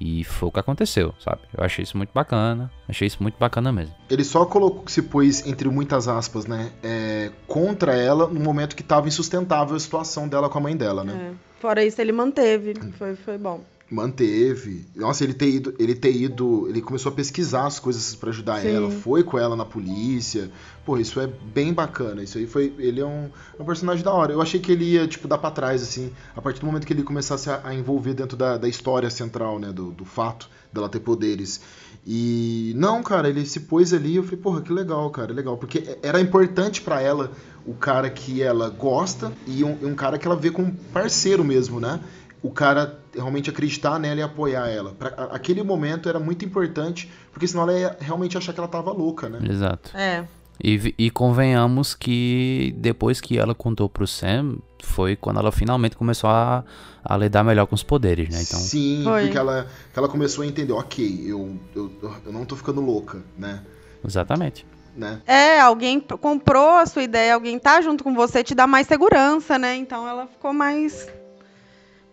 Speaker 3: E foi o que aconteceu, sabe? Eu achei isso muito bacana, achei isso muito bacana mesmo.
Speaker 1: Ele só colocou, se pôs, entre muitas aspas, né? é, contra ela no momento que tava insustentável a situação dela com a mãe dela, né?
Speaker 2: É. Fora isso, ele manteve. Foi, foi bom.
Speaker 1: Manteve. Nossa, ele ter ido, ele ter ido, ele começou a pesquisar as coisas pra ajudar
Speaker 2: Sim.
Speaker 1: ela, foi com ela na polícia. Pô, isso é bem bacana. Isso aí foi, ele é um, um personagem da hora. Eu achei que ele ia tipo dar pra trás assim, a partir do momento que ele começasse a, a envolver dentro da, da história central, né, do, do fato dela ter poderes. E não, cara, ele se pôs ali, eu falei, porra, que legal, cara, legal, porque era importante pra ela o cara que ela gosta e um, um cara que ela vê como parceiro mesmo, né? o cara realmente acreditar nela e apoiar ela. Pra, aquele momento era muito importante, porque senão ela ia realmente achar que ela tava louca, né?
Speaker 3: Exato.
Speaker 2: É.
Speaker 3: E, e convenhamos que depois que ela contou pro Sam, foi quando ela finalmente começou a, a lidar melhor com os poderes, né? Então,
Speaker 1: Sim,
Speaker 2: Foi.
Speaker 1: porque ela, ela começou a entender, ok, eu, eu, eu não tô ficando louca, né?
Speaker 3: exatamente.
Speaker 1: né?
Speaker 2: É, alguém comprou a sua ideia, alguém tá junto com você, te dá mais segurança, né? Então ela ficou mais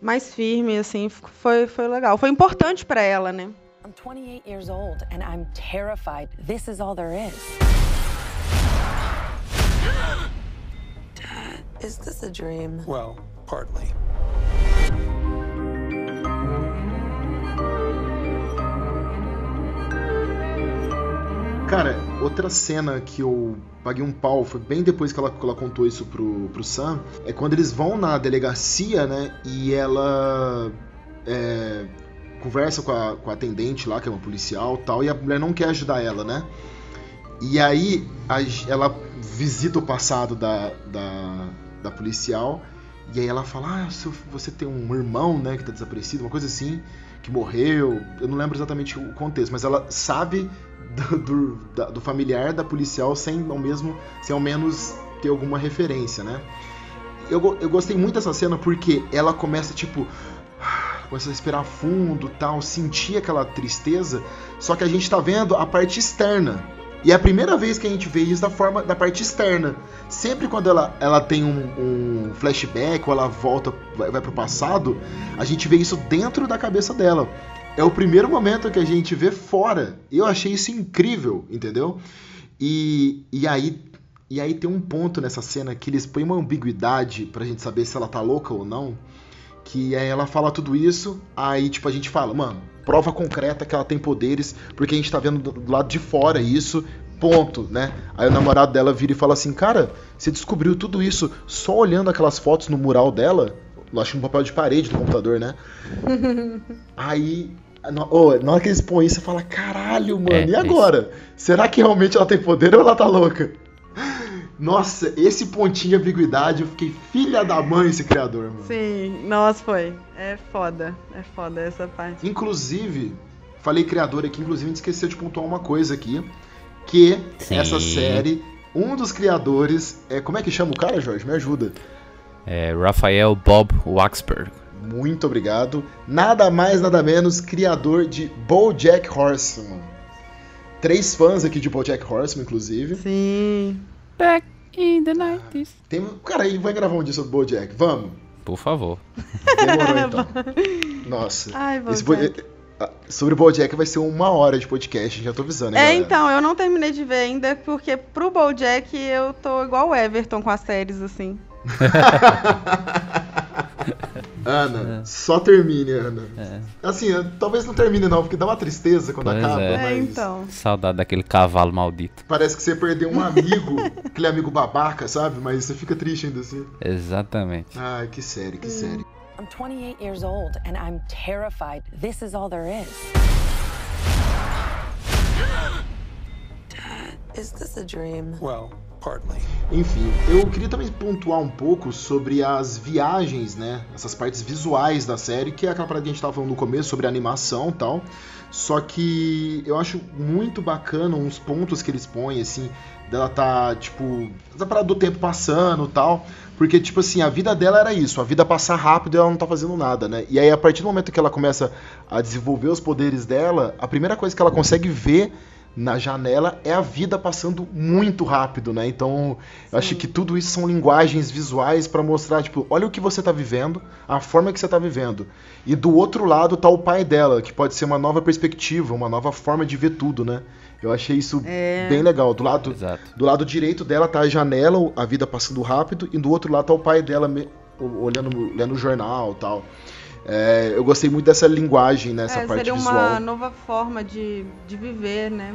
Speaker 2: mais firme, assim, foi, foi legal. Foi importante pra ela, né?
Speaker 4: I'm 28 years old and I'm terrified. This is all there is.
Speaker 5: Is this a dream?
Speaker 6: Well, partly.
Speaker 1: Cara, outra cena que eu paguei um pau, foi bem depois que ela, que ela contou isso pro, pro Sam, é quando eles vão na delegacia, né, e ela é, conversa com a, com a atendente lá, que é uma policial tal, e a mulher não quer ajudar ela, né? E aí a ela visita o passado da, da, da policial, e aí ela fala, ah, seu- você tem um irmão, né, que tá desaparecido, uma coisa assim, que morreu, eu não lembro exatamente o contexto, mas ela sabe do, do, da- do familiar da policial sem ao mesmo sem ao menos ter alguma referência, né? Eu, eu gostei muito dessa cena porque ela começa tipo começa a respirar fundo, tal, sentir aquela tristeza, só que a gente tá vendo a parte externa. E é a primeira vez que a gente vê isso da forma da parte externa. Sempre quando ela, ela tem um, um flashback ou ela volta, vai, vai pro passado, a gente vê isso dentro da cabeça dela. É o primeiro momento que a gente vê fora. Eu achei isso incrível, entendeu? E, e aí e aí tem um ponto nessa cena que eles põem uma ambiguidade pra gente saber se ela tá louca ou não. Que aí ela fala tudo isso, aí tipo a gente fala, mano, prova concreta que ela tem poderes, porque a gente tá vendo do, do lado de fora isso, ponto, né? Aí o namorado dela vira e fala assim, cara, você descobriu tudo isso só olhando aquelas fotos no mural dela? Eu acho que no papel de parede do computador, né? Aí, na, ô, na hora que eles põem isso, você fala, caralho, mano,
Speaker 3: É,
Speaker 1: e
Speaker 3: é
Speaker 1: agora? Será que realmente ela tem poder ou ela tá louca? Nossa, esse pontinho de ambiguidade, eu fiquei filha da mãe esse criador, mano.
Speaker 2: Sim, nossa, foi. É foda. É foda essa parte.
Speaker 1: Inclusive, falei criador aqui, inclusive a gente esqueceu de pontuar uma coisa aqui, que
Speaker 3: Sim.
Speaker 1: essa série, um dos criadores, é, como é que chama o cara, Jorge? Me ajuda.
Speaker 3: É, Rafael Bob Waxberg.
Speaker 1: Muito obrigado. Nada mais, nada menos, criador de BoJack Horseman. três fãs aqui de BoJack Horseman, inclusive.
Speaker 2: Sim.
Speaker 3: Back in the 90s.
Speaker 1: Tem, cara, aí vai gravar um dia sobre BoJack. Vamos.
Speaker 3: Por favor.
Speaker 1: Demorou então. Nossa.
Speaker 2: Ai,
Speaker 1: Esse
Speaker 2: BoJack.
Speaker 1: Bo- ah, Sobre o BoJack vai ser uma hora de podcast, já tô avisando, hein,
Speaker 2: É,
Speaker 1: galera?
Speaker 2: então, eu não terminei de ver ainda, porque pro BoJack eu tô igual o Everton com as séries, assim.
Speaker 1: Ana, só termine, Ana.
Speaker 3: É.
Speaker 1: Assim, eh, talvez não termine não, porque dá uma tristeza quando
Speaker 3: Pois
Speaker 1: acaba,
Speaker 3: é.
Speaker 2: É,
Speaker 1: mas
Speaker 2: então.
Speaker 3: Saudade daquele cavalo maldito.
Speaker 1: parece que você perdeu um amigo, aquele amigo babaca, sabe? Mas você fica triste ainda assim.
Speaker 3: Exatamente.
Speaker 1: Ai, que série, que série.
Speaker 4: I'm 28 years old and I'm terrified this is all there is.
Speaker 5: Is this a dream?
Speaker 6: Well,
Speaker 1: Enfim, eu queria também pontuar um pouco sobre as viagens, né? Essas partes visuais da série, que é aquela parada que a gente tava falando no começo sobre animação e tal. Só que eu acho muito bacana uns pontos que eles põem, assim, dela tá, tipo, essa parada do tempo passando tal. Porque, tipo assim, a vida dela era isso, a vida passar rápido e ela não tá fazendo nada, né? E aí, a partir do momento que ela começa a desenvolver os poderes dela, a primeira coisa que ela consegue ver na janela é a vida passando muito rápido, né? Então, eu acho que tudo isso são linguagens visuais pra mostrar, tipo, olha o que você tá vivendo, a forma que você tá vivendo. E do outro lado tá o pai dela, que pode ser uma nova perspectiva, uma nova forma de ver tudo, né? Eu achei isso
Speaker 2: É.
Speaker 1: bem legal. Do lado,
Speaker 3: Exato.
Speaker 1: do lado direito dela tá a janela, a vida passando rápido, e do outro lado tá o pai dela me- olhando, lendo o jornal e tal. É, eu gostei muito dessa linguagem, nessa
Speaker 2: É,
Speaker 1: parte
Speaker 2: seria
Speaker 1: visual.
Speaker 2: uma nova forma de, de viver, né?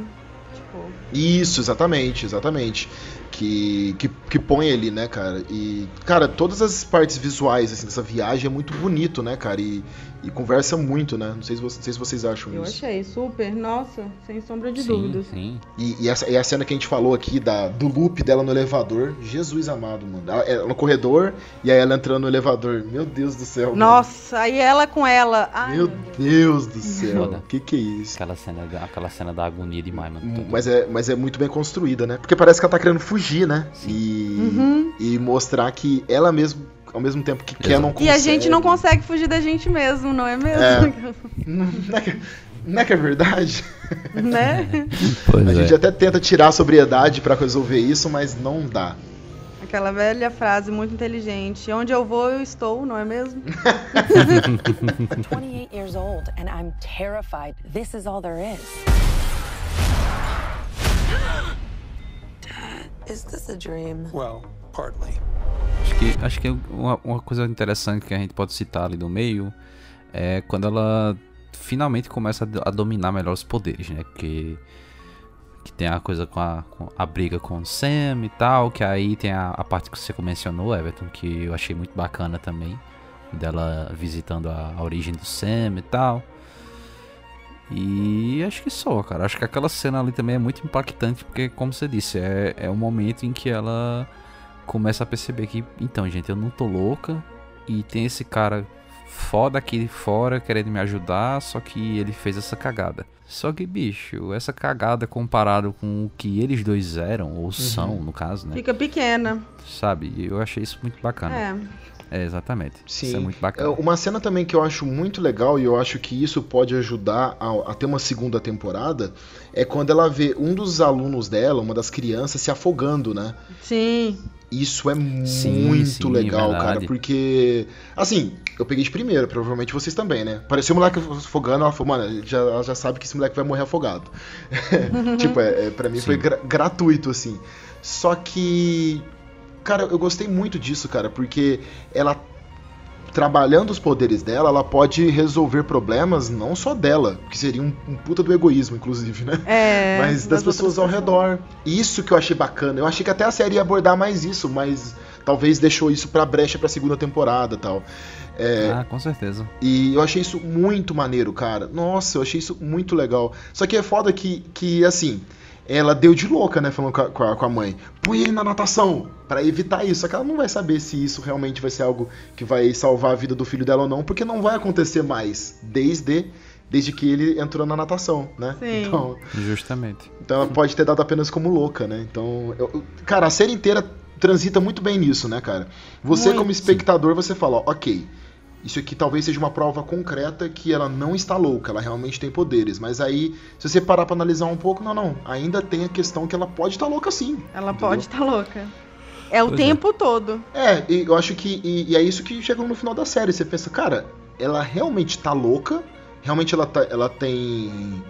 Speaker 2: Tipo,
Speaker 1: Isso, exatamente, exatamente. Que, que, que põe ali, né, cara? E, cara, todas as partes visuais assim, dessa viagem é muito bonito, né, cara? E, e conversa muito, né? Não sei se, vo- não sei se vocês acham
Speaker 2: eu
Speaker 1: isso.
Speaker 2: achei super, nossa, sem sombra de
Speaker 3: sim,
Speaker 2: dúvidas.
Speaker 3: sim.
Speaker 1: E, e essa, e a cena que a gente falou aqui da, do loop dela no elevador, Jesus amado, mano. Ela, ela no corredor e aí ela entrando no elevador. Meu Deus do céu. mano.
Speaker 2: Nossa, aí ela com ela. Ai,
Speaker 1: Meu Deus do céu.
Speaker 3: Foda.
Speaker 1: Que que é isso?
Speaker 3: Aquela cena, da- aquela cena da agonia demais, mano.
Speaker 1: Mas é, mas é muito bem construída, né? Porque parece que ela tá querendo fugir, né?
Speaker 3: Sim.
Speaker 1: E,
Speaker 2: Uhum.
Speaker 1: e mostrar que ela mesmo, ao mesmo tempo que quer, não
Speaker 2: E
Speaker 1: consegue.
Speaker 2: a gente não consegue fugir da gente mesmo, não é mesmo?
Speaker 1: Não é que, não é, que é verdade?
Speaker 2: né?
Speaker 3: Pois
Speaker 1: A
Speaker 3: é.
Speaker 1: gente até tenta tirar a sobriedade pra resolver isso, mas não dá.
Speaker 2: Aquela velha frase muito inteligente. Onde eu vou, eu estou, não é mesmo?
Speaker 4: I'm 28 years old and I'm terrified this is all there is.
Speaker 5: Is this a dream?
Speaker 6: Well.
Speaker 3: Acho que, acho que uma, uma coisa interessante que a gente pode citar ali no meio é quando ela finalmente começa a, do- dominar melhor os poderes, né? Porque que tem a coisa com a, com a briga com o Sam e tal, que aí tem a, a parte que você mencionou, Everton, que eu achei muito bacana também, dela visitando a, a origem do Sam e tal. E acho que só, cara. Acho que aquela cena ali também é muito impactante, porque, como você disse, é, é um momento em que ela começa a perceber que, então, gente, eu não tô louca e tem esse cara foda aqui fora querendo me ajudar, só que ele fez essa cagada. Só que, bicho, essa cagada comparado com o que eles dois eram, ou são, no caso, né?
Speaker 2: Fica pequena.
Speaker 3: Sabe? E eu achei isso muito bacana.
Speaker 2: É.
Speaker 3: É, exatamente.
Speaker 1: Sim.
Speaker 3: Isso é muito
Speaker 1: É,
Speaker 3: bacana.
Speaker 1: Uma cena também que eu acho muito legal e eu acho que isso pode ajudar a, a ter uma segunda temporada é quando ela vê um dos alunos dela, uma das crianças, se afogando, né?
Speaker 2: Sim.
Speaker 1: Isso é
Speaker 3: Sim,
Speaker 1: muito
Speaker 3: sim,
Speaker 1: legal,
Speaker 3: verdade.
Speaker 1: cara, porque assim, eu peguei de primeira, provavelmente vocês também, né? Parecia um moleque afogando, ela falou, mano, já, ela já sabe que esse moleque vai morrer afogado. tipo, é, é, pra mim foi
Speaker 3: Sim.
Speaker 1: gra- gratuito, assim. Só que, cara, eu gostei muito disso, cara, porque ela trabalhando os poderes dela, ela pode resolver problemas não só dela, que seria um, um puta do egoísmo, inclusive, né?
Speaker 2: É.
Speaker 1: mas das, pessoas ao redor. Isso que eu achei bacana. Eu achei que até a série ia abordar mais isso, mas talvez deixou isso pra brecha pra segunda temporada tal. É,
Speaker 3: Ah, com certeza.
Speaker 1: E eu achei isso muito maneiro, cara. Nossa, eu achei isso muito legal. Só que é foda que, que assim, ela deu de louca, né? Falando com a, com a- com a mãe. Põe ele na natação, pra evitar isso. Só que ela não vai saber se isso realmente vai ser algo que vai salvar a vida do filho dela ou não, porque não vai acontecer mais desde, desde que ele entrou na natação, né?
Speaker 2: Sim.
Speaker 1: Então,
Speaker 3: Justamente.
Speaker 1: então ela pode ter dado apenas como louca, né? Então, eu- eu- cara, a série inteira transita muito bem nisso, né, cara? Você
Speaker 2: Muito.
Speaker 1: como espectador, você fala, ó, ok, isso aqui talvez seja uma prova concreta que ela não está louca, ela realmente tem poderes. Mas aí, se você parar pra analisar um pouco, não, não. Ainda tem a questão que ela pode estar louca sim.
Speaker 2: Ela
Speaker 1: entendeu?
Speaker 2: pode estar louca. É o
Speaker 3: Pois é.
Speaker 2: tempo todo.
Speaker 1: É, e eu acho que. E, e é isso que chega no final da série. Você pensa, cara, ela realmente tá louca, realmente ela, tá, ela tem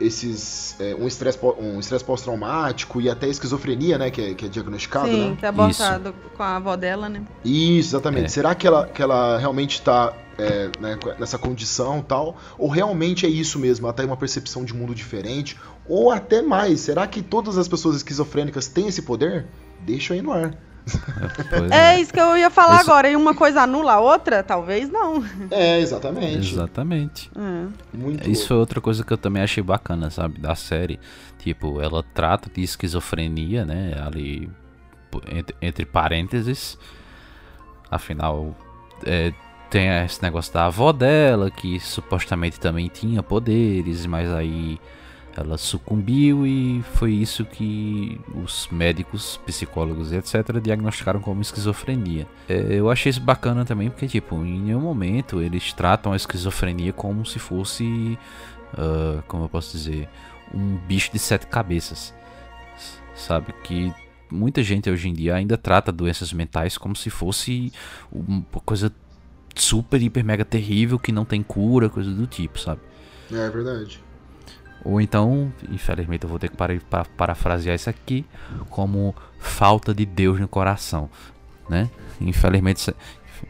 Speaker 1: esses. é, um estresse um estresse pós-traumático e até esquizofrenia, né? Que é, que é diagnosticado,
Speaker 2: Sim,
Speaker 1: né?
Speaker 2: que é abortado com a avó dela, né?
Speaker 1: Isso, exatamente.
Speaker 3: É.
Speaker 1: Será que ela, que ela realmente tá é, né, nessa condição tal? Ou realmente é isso mesmo? Ela tem uma percepção de mundo diferente? Ou até mais, será que todas as pessoas esquizofrênicas têm esse poder? Deixa aí no ar.
Speaker 3: Pois
Speaker 2: É isso que eu ia falar
Speaker 3: Isso-
Speaker 2: agora. E uma coisa anula a outra? Talvez não.
Speaker 1: É, exatamente.
Speaker 3: Exatamente.
Speaker 2: É.
Speaker 1: Muito
Speaker 3: Isso foi outra coisa que eu também achei bacana, sabe, da série. Tipo, ela trata de esquizofrenia, né, ali entre, entre parênteses. Afinal, é, tem esse negócio da avó dela, que supostamente também tinha poderes, mas aí ela sucumbiu e foi isso que os médicos, psicólogos e etc. diagnosticaram como esquizofrenia. É, eu achei isso bacana também, porque, tipo, em nenhum momento eles tratam a esquizofrenia como se fosse ah, como eu posso dizer, um bicho de sete cabeças. Sabe? Que muita gente hoje em dia ainda trata doenças mentais como se fosse uma coisa super, hiper, mega terrível que não tem cura, coisa do tipo, sabe?
Speaker 1: É verdade.
Speaker 3: Ou então, infelizmente eu vou ter que para, pa- parafrasear isso aqui como falta de Deus no coração, né? Infelizmente, isso-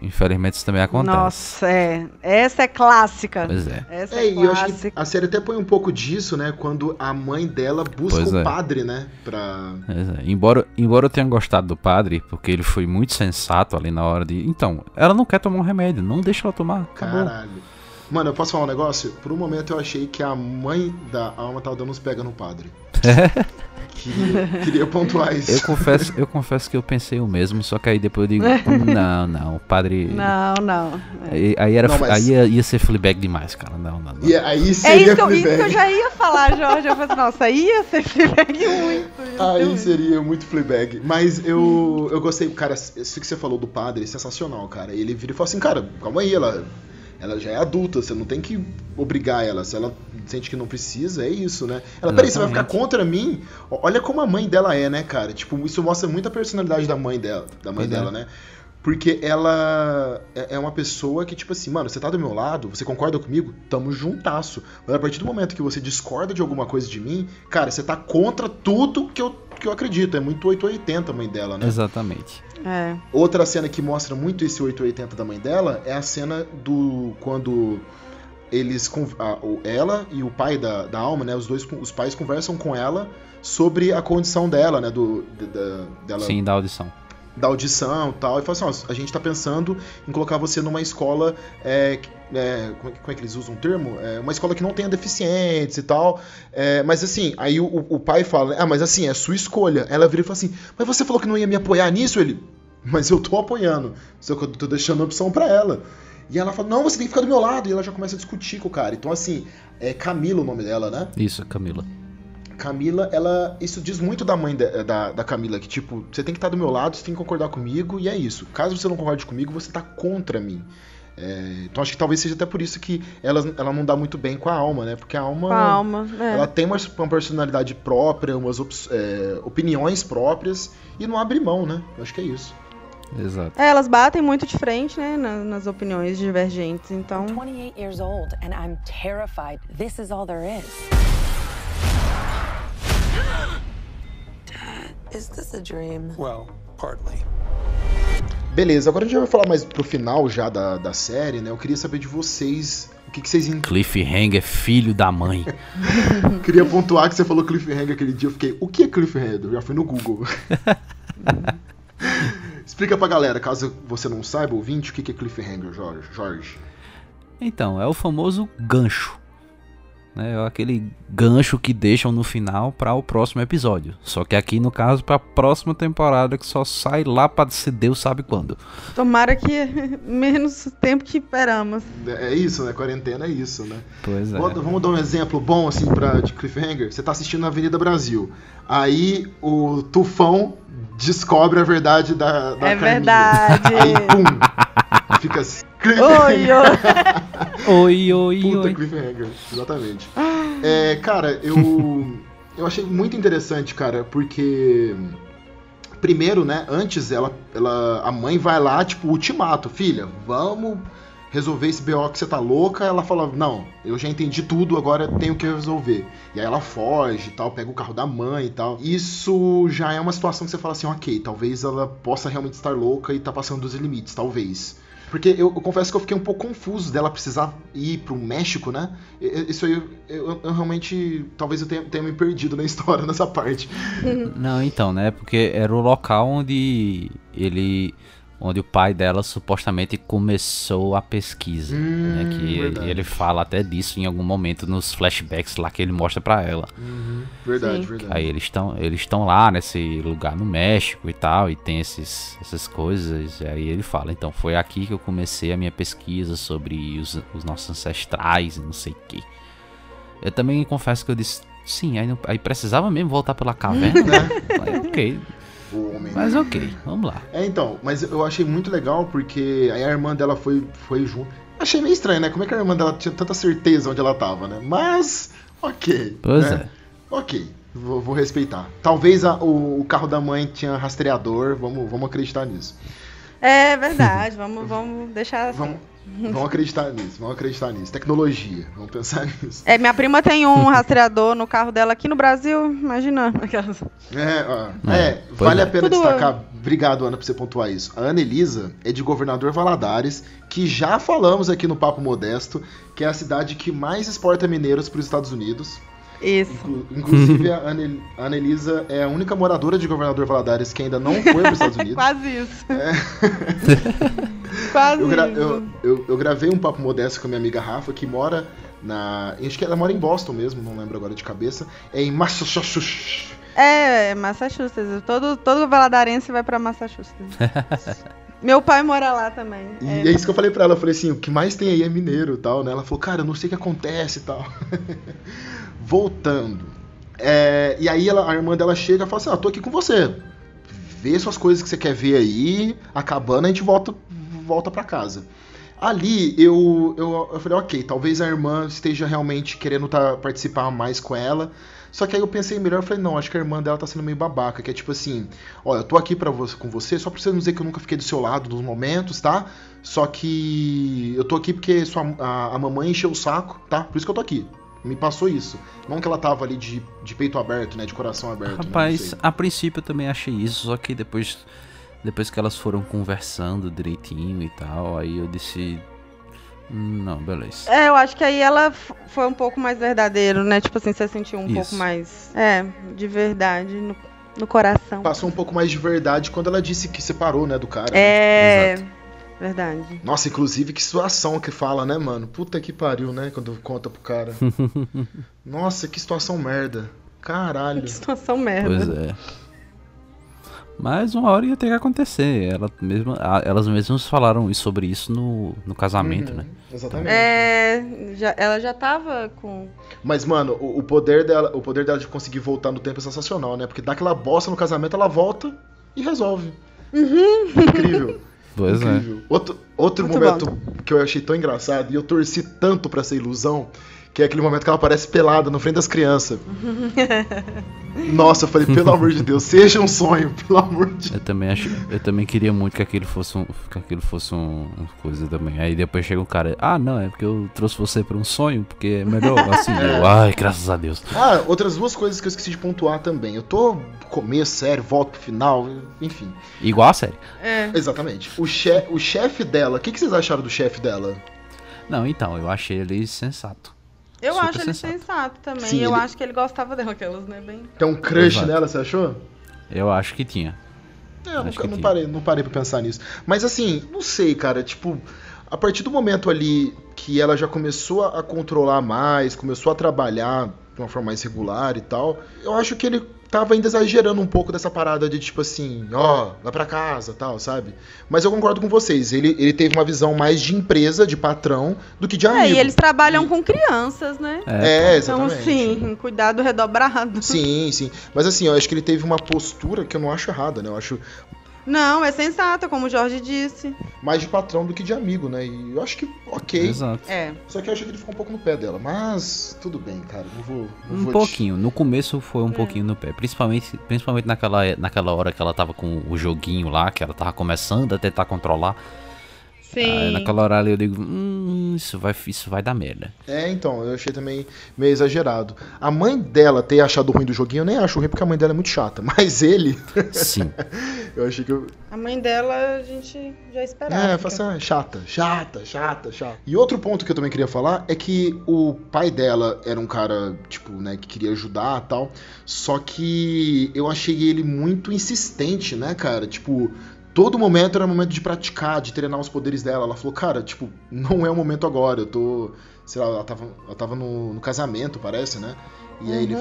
Speaker 3: infelizmente isso também acontece.
Speaker 2: Nossa, é. Essa é clássica.
Speaker 3: Pois é.
Speaker 2: Essa
Speaker 1: É,
Speaker 2: é,
Speaker 1: e eu acho que a série até põe um pouco disso, né? Quando a mãe dela busca
Speaker 3: Pois
Speaker 1: o
Speaker 3: é.
Speaker 1: padre, né? Pra.
Speaker 3: Pois é. Embora, embora eu tenha gostado do padre, porque ele foi muito sensato ali na hora de. Então, ela não quer tomar um remédio, não deixa ela tomar. Acabou.
Speaker 1: Caralho. Mano, eu posso falar um negócio? Por um momento eu achei que a mãe da alma tava dando uns pega no padre. queria, queria pontuar isso.
Speaker 3: Eu confesso, eu confesso que eu pensei o mesmo, só que aí depois eu digo, não, não, o padre.
Speaker 2: Não, não.
Speaker 3: Aí, aí era,
Speaker 1: Não, mas-
Speaker 3: aí ia, ia ser Fleabag demais, cara. Não, não, não.
Speaker 1: E aí
Speaker 2: É
Speaker 1: seria
Speaker 2: isso que, eu, isso que eu já ia falar, Jorge. Eu falei assim, nossa, ia ser Fleabag muito.
Speaker 1: Aí
Speaker 2: ser
Speaker 1: seria muito Fleabag. Mas eu, eu gostei, cara, isso que você falou do padre, sensacional, cara. Ele vira e fala assim, cara, calma aí, ela, ela já é adulta, você não tem que obrigar ela. Se ela sente que não precisa, é isso, né? Ela, peraí, você vai ficar contra mim? Olha como a mãe dela é, né, cara? Tipo, isso mostra muito a personalidade da mãe dela, da mãe
Speaker 3: Pois é.
Speaker 1: dela, né? Porque ela é é uma pessoa que, tipo assim, mano, você tá do meu lado, você concorda comigo? Tamo juntasso. Mas a partir do momento que você discorda de alguma coisa de mim, cara, você tá contra tudo que eu, que eu acredito. É muito 880 a mãe dela, né?
Speaker 3: Exatamente.
Speaker 2: É.
Speaker 1: Outra cena que mostra muito esse 880 da mãe dela é a cena do. quando eles. ela e o pai da, da alma, né? Os dois os pais conversam com ela sobre a condição dela, né? Do, da, dela
Speaker 3: Sim, da audição.
Speaker 1: Da audição tal, e fala assim, ó, a gente tá pensando em colocar você numa escola, é, é, como, é, que- como é que eles usam o termo? É, uma escola que não tenha deficientes e tal, é, mas assim, aí o, o pai fala, ah, mas assim, é sua escolha. Ela vira e fala assim, mas você falou que não ia me apoiar nisso? Ele, mas eu tô apoiando, só que eu tô deixando a opção pra ela. E ela fala, não, você tem que ficar do meu lado, e ela já começa a discutir com o cara. Então assim, é Camila o nome dela, né?
Speaker 3: Isso, Camila.
Speaker 1: Camila, ela. Isso diz muito da mãe de- da, da Camila, que, tipo, você tem que estar do meu lado, você tem que concordar comigo, e é isso. Caso você não concorde comigo, você tá contra mim. É, então acho que talvez seja até por isso que ela, ela não dá muito bem com a alma, né? Porque a alma.
Speaker 2: Calma. É.
Speaker 1: Ela tem uma, uma personalidade própria, umas op- é, opiniões próprias, e não abre mão, né? Eu acho que é isso.
Speaker 3: Exato.
Speaker 2: É, elas batem muito de frente, né, na- nas opiniões divergentes, então...
Speaker 4: 28 years old and I'm terrified this is all there is.
Speaker 1: Beleza, agora a gente vai falar mais pro final já da, da série, né? Eu queria saber de vocês. O que, que vocês en-
Speaker 3: Cliffhanger, filho da mãe.
Speaker 1: Queria pontuar que você falou cliffhanger aquele dia. Eu fiquei, o que é cliffhanger? Eu já fui no Google. Explica pra galera, caso você não saiba, ouvinte, o que é cliffhanger, Jorge. Jorge.
Speaker 3: Então, é o famoso gancho. Né? É aquele gancho que deixam no final para o próximo episódio. Só que aqui, no caso, para a próxima temporada que só sai lá para se Deus sabe quando.
Speaker 2: Tomara que menos tempo que esperamos.
Speaker 1: É isso, né? Quarentena é isso, né?
Speaker 3: Pois é.
Speaker 1: Vamos dar um exemplo bom, assim, pra, de cliffhanger. Você tá assistindo na Avenida Brasil. Aí o Tufão descobre a verdade da, da
Speaker 2: É
Speaker 1: Carminha.
Speaker 2: verdade.
Speaker 1: Aí, pum, Fica assim.
Speaker 2: Oi, oi.
Speaker 3: Oi, oi,
Speaker 1: Puta
Speaker 3: oi.
Speaker 1: cliffhanger, exatamente. É, cara, eu eu achei muito interessante, cara, porque primeiro, né, antes ela, ela a mãe vai lá, tipo, ultimato, filha, vamos resolver esse BO que você tá louca. Ela fala: "Não, eu já entendi tudo, agora eu tenho que resolver". E aí ela foge e tal, pega o carro da mãe e tal. Isso já é uma situação que você fala assim: "OK, talvez ela possa realmente estar louca e tá passando dos limites, talvez". Porque eu, eu confesso que eu fiquei um pouco confuso dela precisar ir pro México, né? Isso aí, eu, eu- eu realmente. Talvez eu tenha, tenha me perdido na história nessa parte.
Speaker 3: Não, então, né? Porque era o local onde ele. Onde o pai dela supostamente começou a pesquisa.
Speaker 1: Hum,
Speaker 3: né, que
Speaker 1: verdade.
Speaker 3: ele fala até disso em algum momento nos flashbacks lá que ele mostra pra ela.
Speaker 1: Verdade,
Speaker 2: Sim.
Speaker 1: verdade.
Speaker 3: Aí eles estão eles estão lá nesse lugar no México e tal, e tem esses, essas coisas. E aí ele fala, então foi aqui que eu comecei a minha pesquisa sobre os, os nossos ancestrais e não sei o que. Eu também confesso que eu disse, sim, aí, não- aí precisava mesmo voltar pela caverna, né? Aí, ok,
Speaker 1: O homem.
Speaker 3: mas ok, vamos lá.
Speaker 1: É, então, mas eu achei muito legal porque aí a irmã dela foi, foi junto. Achei meio estranho, né? Como é que a irmã dela tinha tanta certeza onde ela tava, né? Mas, ok.
Speaker 3: Pois
Speaker 1: né?
Speaker 3: é.
Speaker 1: Ok, vou, vou respeitar. Talvez a- o, o carro da mãe tinha rastreador, vamos, vamos acreditar nisso.
Speaker 2: É verdade, vamos, vamos deixar assim.
Speaker 1: Vamos, vamos acreditar nisso, vamos acreditar nisso. Tecnologia, vamos pensar nisso.
Speaker 2: É, minha prima tem um rastreador no carro dela aqui no Brasil, imagina. Aquelas-
Speaker 1: É, ó,
Speaker 3: É,
Speaker 1: é, vale
Speaker 3: é.
Speaker 1: a pena
Speaker 2: Tudo-
Speaker 1: destacar. Obrigado, Ana, por você pontuar isso. A Ana Elisa é de Governador Valadares, que já falamos aqui no Papo Modesto, que é a cidade que mais exporta mineiros para os Estados Unidos.
Speaker 2: Isso.
Speaker 1: Inclu- inclusive, a Ana, Elisa é a única moradora de Governador Valadares que ainda não foi para os Estados Unidos.
Speaker 2: Quase isso. Quase
Speaker 1: Eu, gra- eu, eu- eu gravei um papo modesto com a minha amiga Rafa, que mora na. Acho que ela mora em Boston mesmo, não lembro agora de cabeça. É em Massachusetts.
Speaker 2: É, Massachusetts. Todo, todo valadarense vai pra Massachusetts. Meu pai mora lá também.
Speaker 1: E
Speaker 2: É,
Speaker 1: é isso que eu falei pra ela, eu falei assim, o que mais tem aí é mineiro e tal, né? Ela falou, cara, eu não sei o que acontece e tal. Voltando. É, e aí ela- a irmã dela chega e fala assim, ah, tô aqui com você. Vê suas coisas que você quer ver aí, acabando, a gente volta, volta pra casa. Ali eu, eu, eu falei, ok, talvez a irmã esteja realmente querendo tá, participar mais com ela. Só que aí eu pensei melhor, eu falei, não, acho que a irmã dela tá sendo meio babaca, que é tipo assim, olha, eu tô aqui pra você, com você, só pra você não dizer que eu nunca fiquei do seu lado nos momentos, tá? Só que eu tô aqui porque sua, a, a mamãe encheu o saco, tá? Por isso que eu tô aqui. Me passou isso. Não que ela tava ali de, de peito aberto, né? De coração aberto. né?
Speaker 3: Rapaz,
Speaker 1: sei.
Speaker 3: a princípio eu também achei isso, só que depois, depois que elas foram conversando direitinho e tal, aí eu disse. "Hum, Não, beleza.
Speaker 2: É, eu acho que aí ela foi um pouco mais verdadeiro, né? Tipo assim, você sentiu um
Speaker 3: Isso.
Speaker 2: pouco mais. É, de verdade no, no coração.
Speaker 1: Passou um pouco mais de verdade quando ela disse que separou, né, do cara. né?
Speaker 2: É.
Speaker 3: Exato.
Speaker 2: Verdade.
Speaker 1: Nossa, inclusive, que situação que fala, né, mano? Puta que pariu, né? Quando conta pro cara. Nossa, que situação merda. Caralho.
Speaker 2: Que situação merda.
Speaker 3: Pois é. Mas uma hora ia ter que acontecer. Ela mesma, a- elas mesmas falaram sobre isso no, no casamento,
Speaker 1: Uhum,
Speaker 3: né?
Speaker 1: Exatamente.
Speaker 2: É. já- ela já tava com.
Speaker 1: Mas, mano, o, o poder dela, o poder dela de conseguir voltar no tempo é sensacional, né? Porque dá aquela bosta no casamento, ela volta e resolve. Incrível.
Speaker 3: Pois é.
Speaker 1: incrível. Outro, outro
Speaker 2: Muito
Speaker 1: momento que eu achei tão engraçado e eu torci tanto pra essa ilusão, que é aquele momento que ela aparece pelada na frente das crianças. Nossa, eu falei, pelo amor de Deus, seja um sonho, pelo amor de
Speaker 3: Eu também acho, eu também queria muito que aquilo fosse um, que aquilo fosse um, uma coisa também. Aí depois chega um cara, ah, não, é porque eu trouxe você para um sonho, porque é melhor assim. Eu, ai, graças a Deus.
Speaker 1: Ah, outras duas coisas que eu esqueci de pontuar também. Eu tô no começo, sério, volto pro final, enfim.
Speaker 3: Igual a série.
Speaker 2: É.
Speaker 1: Exatamente. O, che o chefe dela, o que, que vocês acharam do chefe dela?
Speaker 3: Não, então, eu achei ele sensato.
Speaker 2: Eu
Speaker 3: Super
Speaker 2: acho ele
Speaker 3: sensato.
Speaker 2: sensato também.
Speaker 1: Sim,
Speaker 2: eu
Speaker 1: ele-
Speaker 2: acho que ele gostava dela, aquelas, né? Bem.
Speaker 1: Tem um crush
Speaker 3: Exato.
Speaker 1: nela, você achou?
Speaker 3: Eu acho que tinha.
Speaker 1: É, eu
Speaker 3: Acho
Speaker 1: nunca,
Speaker 3: que
Speaker 1: não,
Speaker 3: tem.
Speaker 1: parei, não parei pra pensar nisso. Mas assim, não sei, cara, tipo, a partir do momento ali que ela já começou a controlar mais, começou a trabalhar de uma forma mais regular e tal, eu acho que ele tava ainda exagerando um pouco dessa parada de tipo assim, ó, vai pra casa tal, sabe? Mas eu concordo com vocês, ele, ele teve uma visão mais de empresa, de patrão, do que de amigo.
Speaker 2: É, e eles trabalham
Speaker 1: E-
Speaker 2: com crianças, né?
Speaker 1: É,
Speaker 2: Então,
Speaker 1: exatamente.
Speaker 2: sim, cuidado redobrado.
Speaker 1: Sim, sim. Mas assim, eu acho que ele teve uma postura que eu não acho errada, né? Eu acho
Speaker 2: Não, é sensata, como o Jorge disse.
Speaker 1: Mais de patrão do que de amigo, né? E eu acho que ok.
Speaker 3: Exato.
Speaker 2: É.
Speaker 1: Só que eu achei que ele ficou um pouco no pé dela. Mas tudo bem, cara. Não vou. Não
Speaker 3: Um
Speaker 1: vou te-
Speaker 3: pouquinho. No começo foi
Speaker 2: É.
Speaker 3: um pouquinho no pé. Principalmente, principalmente naquela, naquela hora que ela tava com o joguinho lá, que ela tava começando a tentar controlar. Aí,
Speaker 2: Sim.
Speaker 3: naquela hora ali eu digo, hum, isso vai, isso vai dar merda.
Speaker 1: É, então, eu achei também meio exagerado. A mãe dela ter achado ruim do joguinho, eu nem acho ruim porque a mãe dela é muito chata. Mas ele,
Speaker 3: Sim.
Speaker 1: eu achei que eu.
Speaker 2: A mãe dela a gente já esperava.
Speaker 1: É,
Speaker 2: que-
Speaker 1: fala assim, ah, chata, chata, chata, chata. E outro ponto que eu também queria falar é que o pai dela era um cara, tipo, né, que queria ajudar e tal. Só que eu achei ele muito insistente, né, cara? Tipo, todo momento era momento de praticar, de treinar os poderes dela. Ela falou, cara, tipo, não é o momento agora. Eu tô. Sei lá, ela tava, ela tava no, no casamento, parece, né? E aí ele.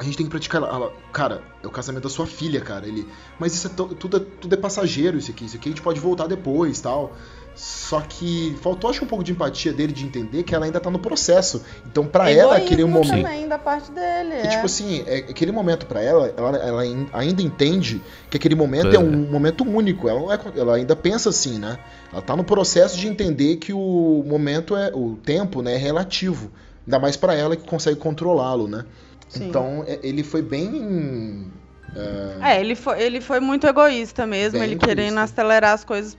Speaker 1: A gente tem que praticar. Ela, cara, é o casamento da sua filha, cara. Ele. Mas isso é tudo, é- tudo é passageiro, isso aqui. Isso aqui a gente pode voltar depois tal. Só que faltou, acho, um pouco de empatia dele de entender que ela ainda tá no processo. Então, pra ela, aquele momento.
Speaker 2: também da parte dele.
Speaker 1: E,
Speaker 2: é.
Speaker 1: tipo assim, é, aquele momento pra ela, ela, ela ain- ainda entende que aquele momento é,
Speaker 3: É.
Speaker 1: um momento único. Ela, é, ela ainda pensa assim, né? Ela tá no processo de entender que o momento é. O tempo, né, é relativo. Ainda mais pra ela que consegue controlá-lo, né?
Speaker 2: Sim.
Speaker 1: Então, é- ele foi bem. é,
Speaker 2: É, ele foi, ele foi muito egoísta mesmo,
Speaker 1: Bem
Speaker 2: ele
Speaker 1: egoísta.
Speaker 2: querendo acelerar as coisas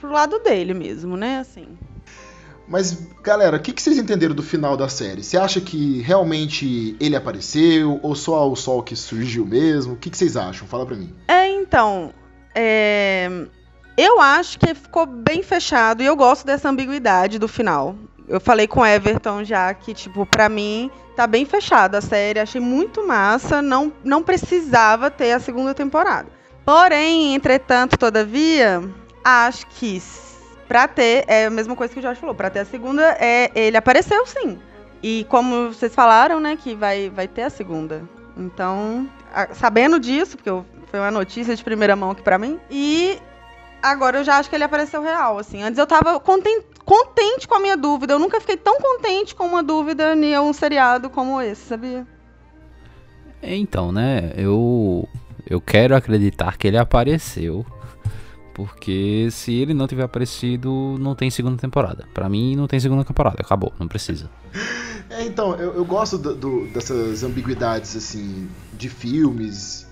Speaker 2: pro lado dele mesmo, né? Assim.
Speaker 1: Mas, galera, o que, que vocês entenderam do final da série? Você acha que realmente ele apareceu? Ou só o sol que surgiu mesmo? O que, que vocês acham? Fala pra mim.
Speaker 2: É, então. é, Eu acho que ficou bem fechado e eu gosto dessa ambiguidade do final. Eu falei com o Everton já que, tipo, pra mim tá bem fechada a série. Achei muito massa. Não, não precisava ter a segunda temporada. Porém, entretanto, todavia, acho que pra ter, é a mesma coisa que o Jorge falou, pra ter a segunda, é, ele apareceu sim. E como vocês falaram, né, que vai, vai ter a segunda. Então, a- sabendo disso, porque eu- foi uma notícia de primeira mão aqui pra mim, e agora eu já acho que ele apareceu real, assim. Antes eu tava conten- contente com a minha dúvida, eu nunca fiquei tão contente com uma dúvida em um seriado como esse, sabia?
Speaker 3: Então, né, eu eu quero acreditar que ele apareceu, porque se ele não tiver aparecido, não tem segunda temporada. Pra mim, não tem segunda temporada, acabou, não precisa.
Speaker 1: É, então, eu, eu gosto do- do- dessas ambiguidades, assim, de filmes.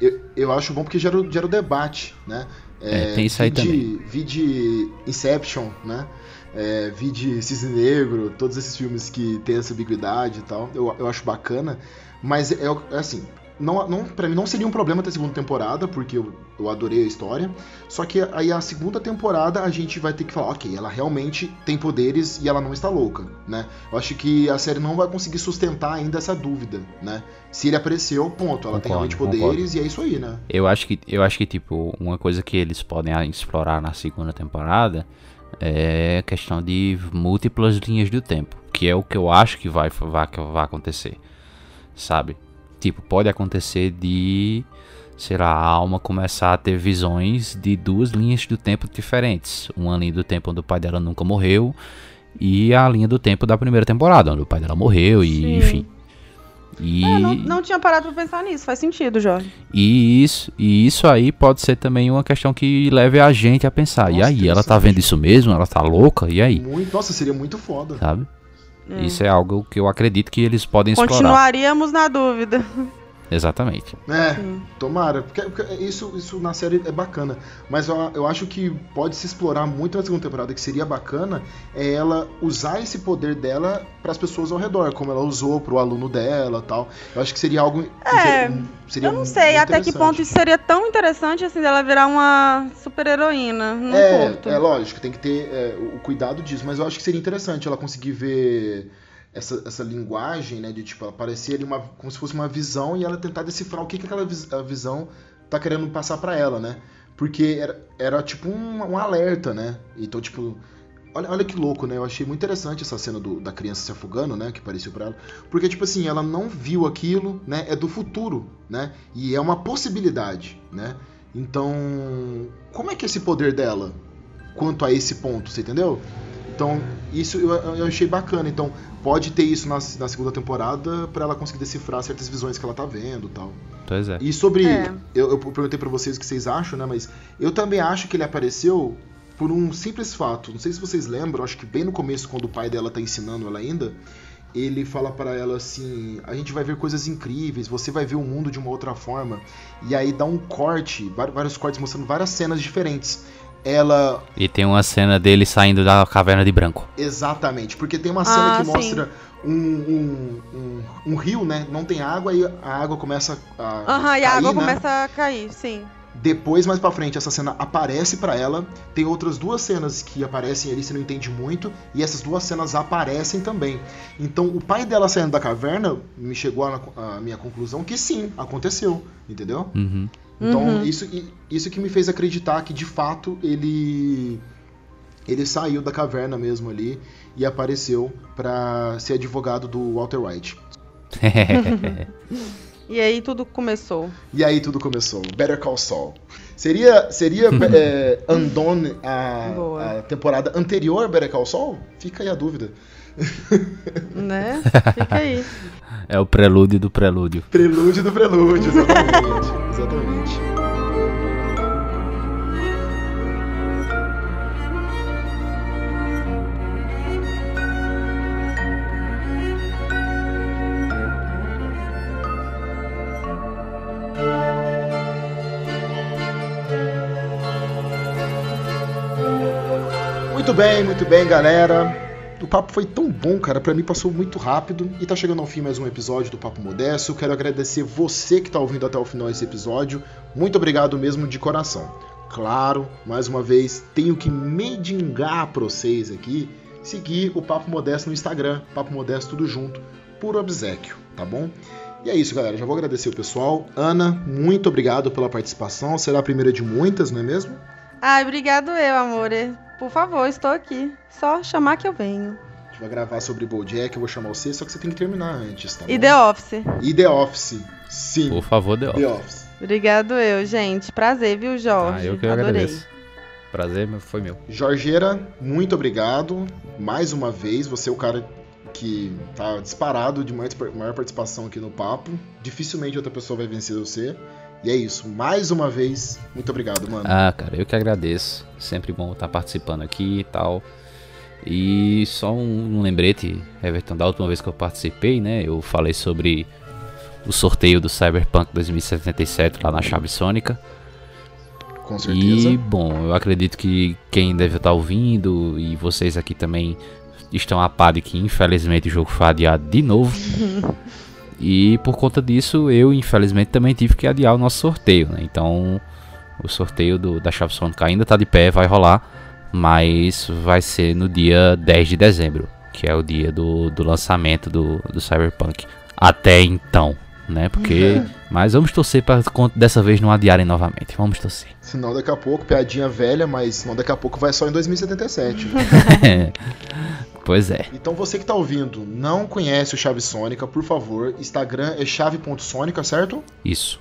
Speaker 1: Eu, eu acho bom porque gera, gera o debate, né?
Speaker 3: É, tem isso aí
Speaker 1: vi de-
Speaker 3: também.
Speaker 1: Vi de Inception, né? É, vi de Cisne Negro, todos esses filmes que tem essa ambiguidade e tal. Eu, eu acho bacana. Mas é, é assim, não, não, pra mim não seria um problema ter segunda temporada, porque eu, eu adorei a história. Só que aí a segunda temporada a gente vai ter que falar, ok, ela realmente tem poderes e ela não está louca, né? Eu acho que a série não vai conseguir sustentar ainda essa dúvida, né? Se ele apareceu, ponto, ela tem
Speaker 3: Concordo,
Speaker 1: realmente poderes e é isso aí, né?
Speaker 3: Eu acho que eu acho que tipo, uma coisa que eles podem explorar na segunda temporada é a questão de múltiplas linhas do tempo, que é o que eu acho que vai vai, que vai acontecer. Sabe? Tipo, pode acontecer de sei lá, a alma começar a ter visões de duas linhas do tempo diferentes. Uma linha do tempo onde o pai dela nunca morreu e a linha do tempo da primeira temporada, onde o pai dela morreu e
Speaker 2: Sim.
Speaker 3: enfim. E
Speaker 2: É, não, não tinha parado pra pensar nisso, faz sentido, Jorge.
Speaker 3: e isso, e isso aí pode ser também uma questão que leve a gente a pensar. e
Speaker 1: Nossa,
Speaker 3: aí, ela tá vendo isso mesmo? Ela tá louca? E aí?
Speaker 1: Muito, nossa, seria muito foda.
Speaker 3: Sabe? Isso é algo que eu acredito que eles podem explorar.
Speaker 2: Continuaríamos na dúvida.
Speaker 3: Exatamente.
Speaker 1: É, tomara. Porque, porque isso, isso na série é bacana. Mas eu, eu acho que pode se explorar muito na segunda temporada, que seria bacana, é ela usar esse poder dela para as pessoas ao redor, como ela usou pro aluno dela tal. Eu acho que seria algo.
Speaker 2: É,
Speaker 1: seria
Speaker 2: Eu não sei até que ponto isso seria tão interessante assim dela virar uma super heroína. Não
Speaker 1: É,
Speaker 2: curto.
Speaker 1: é lógico, tem que ter é, o cuidado disso, mas eu acho que seria interessante ela conseguir ver essa, essa linguagem, né, de tipo, ela parecer ali uma, como se fosse uma visão e ela tentar decifrar o que, que aquela vis- a visão tá querendo passar pra ela, né? Porque era, era tipo um, um alerta, né? Então, tipo, olha, olha que louco, né? Eu achei muito interessante essa cena do- da criança se afogando, né? Que apareceu pra ela. Porque, tipo assim, ela não viu aquilo, né? É do futuro, né? E é uma possibilidade, né? Então, como é que é esse poder dela quanto a esse ponto, você entendeu? Então, isso eu, eu achei bacana. Então, pode ter isso na, na segunda temporada pra ela conseguir decifrar certas visões que ela tá vendo e tal.
Speaker 3: Pois é.
Speaker 1: E sobre.
Speaker 2: É.
Speaker 1: Eu, eu perguntei pra vocês o que vocês acham, né? Mas eu também acho que ele apareceu por um simples fato. Não sei se vocês lembram, acho que bem no começo, quando o pai dela tá ensinando ela ainda, ele fala pra ela assim: a gente vai ver coisas incríveis, você vai ver o mundo de uma outra forma. E aí dá um corte, vários cortes mostrando várias cenas diferentes. Ela
Speaker 3: E tem uma cena dele saindo da caverna de branco.
Speaker 1: Exatamente, porque tem uma cena
Speaker 2: Ah,
Speaker 1: que
Speaker 2: sim.
Speaker 1: mostra um, um, um, um rio, né? Não tem água e a água começa a.
Speaker 2: Aham, e a
Speaker 1: cair,
Speaker 2: água
Speaker 1: né?
Speaker 2: começa a cair, sim.
Speaker 1: Depois, mais pra frente, essa cena aparece pra ela. Tem outras duas cenas que aparecem ali, você não entende muito. E essas duas cenas aparecem também. Então, o pai dela saindo da caverna me chegou a, a minha conclusão que sim, aconteceu. Entendeu?
Speaker 3: Uhum.
Speaker 1: Então,
Speaker 2: Uhum.
Speaker 1: isso, isso que me fez acreditar que de fato ele ele saiu da caverna mesmo ali e apareceu pra ser advogado do Walter White.
Speaker 2: E aí tudo começou.
Speaker 1: E aí tudo começou. Better Call Saul. Seria seria é, Undone a, a temporada anterior a Better Call Saul? Fica aí a dúvida.
Speaker 2: Né? Fica aí.
Speaker 3: É o prelúdio do prelúdio.
Speaker 1: Prelúdio do prelúdio, exatamente. exatamente. Muito bem, muito bem, galera. O papo foi tão bom, cara. Pra mim passou muito rápido. E tá chegando ao fim mais um episódio do Papo Modesto. Quero agradecer você que tá ouvindo até o final esse episódio. Muito obrigado mesmo de coração. Claro, mais uma vez, tenho que medingar pra vocês aqui seguir o Papo Modesto no Instagram. Papo Modesto tudo junto, por obsequio, tá bom? E é isso, galera. Já vou agradecer o pessoal. Ana, muito obrigado pela participação. Será a primeira de muitas, não é mesmo?
Speaker 2: Ai, obrigado eu, amor. Por favor, estou aqui. Só chamar que eu venho.
Speaker 1: A gente vai gravar sobre Bojack, eu vou chamar você, só que você tem que terminar antes, tá
Speaker 2: E
Speaker 1: bom?
Speaker 2: The Office.
Speaker 1: E The Office. Sim,
Speaker 3: Por favor.
Speaker 1: The Office.
Speaker 2: Obrigado eu, gente. Prazer, viu, Jorge?
Speaker 3: Ah, eu que
Speaker 2: Adorei.
Speaker 3: agradeço. Prazer meu- foi meu.
Speaker 1: Jorgeira, muito obrigado. Mais uma vez, você é o cara que tá disparado de mais- maior participação aqui no papo. Dificilmente outra pessoa vai vencer você. E é isso. Mais uma vez, muito obrigado, mano.
Speaker 3: Ah, cara, eu que agradeço. Sempre bom estar participando aqui e tal. E só um, um lembrete, Everton, da última vez que eu participei, né? Eu falei sobre o sorteio do Cyberpunk 2077 lá na Chave Sônica.
Speaker 1: Com certeza.
Speaker 3: E, bom, eu acredito que quem deve estar ouvindo e vocês aqui também estão a par de que infelizmente o jogo foi adiado de novo. e por conta disso, eu infelizmente também tive que adiar o nosso sorteio, né? Então, o sorteio do, da Chave Sônica ainda tá de pé, vai rolar, mas vai ser no dia 10 de dezembro, que é o dia do, do lançamento do, do Cyberpunk. Até então, né? Porque. Mas vamos torcer para dessa vez não adiarem novamente. Vamos torcer.
Speaker 1: Senão daqui a pouco, piadinha velha, mas senão daqui a pouco vai só em 2077.
Speaker 3: pois é.
Speaker 1: Então você que tá ouvindo, não conhece o Chave Sônica, por favor, Instagram é chave.sônica, certo?
Speaker 3: Isso.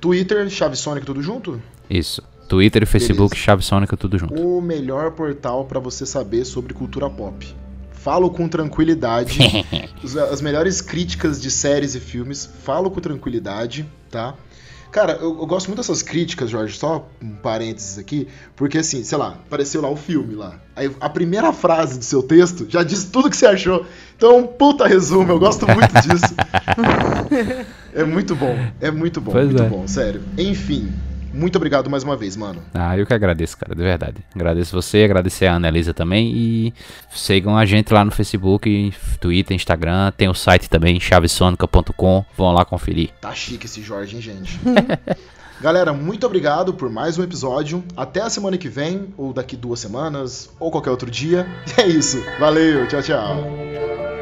Speaker 1: Twitter, Chave Sônica, tudo junto?
Speaker 3: Isso. Twitter e Facebook,
Speaker 1: Beleza.
Speaker 3: Chave Sônica, tudo junto.
Speaker 1: O melhor portal pra você saber sobre cultura pop. Falo com tranquilidade. As melhores críticas de séries e filmes. Falo com tranquilidade, tá? Cara, eu, eu gosto muito dessas críticas, Jorge, só um parênteses aqui, porque assim, sei lá, apareceu lá o filme lá. Aí a primeira frase do seu texto já diz tudo que você achou. Então, um puta resumo, eu gosto muito disso. é muito bom, é muito bom,
Speaker 3: Pois
Speaker 1: muito
Speaker 3: é.
Speaker 1: bom, sério. Enfim, muito obrigado mais uma vez, mano.
Speaker 3: Ah, eu que agradeço, cara, de verdade. Agradeço você, agradecer a Annelisa também. E sigam a gente lá no Facebook, Twitter, Instagram. Tem o site também, chavesonica.com. Vão lá conferir.
Speaker 1: Tá chique esse Jorge, hein, gente? Galera, muito obrigado por mais um episódio. Até a semana que vem, ou daqui duas semanas, ou qualquer outro dia. E é isso. Valeu, tchau, tchau.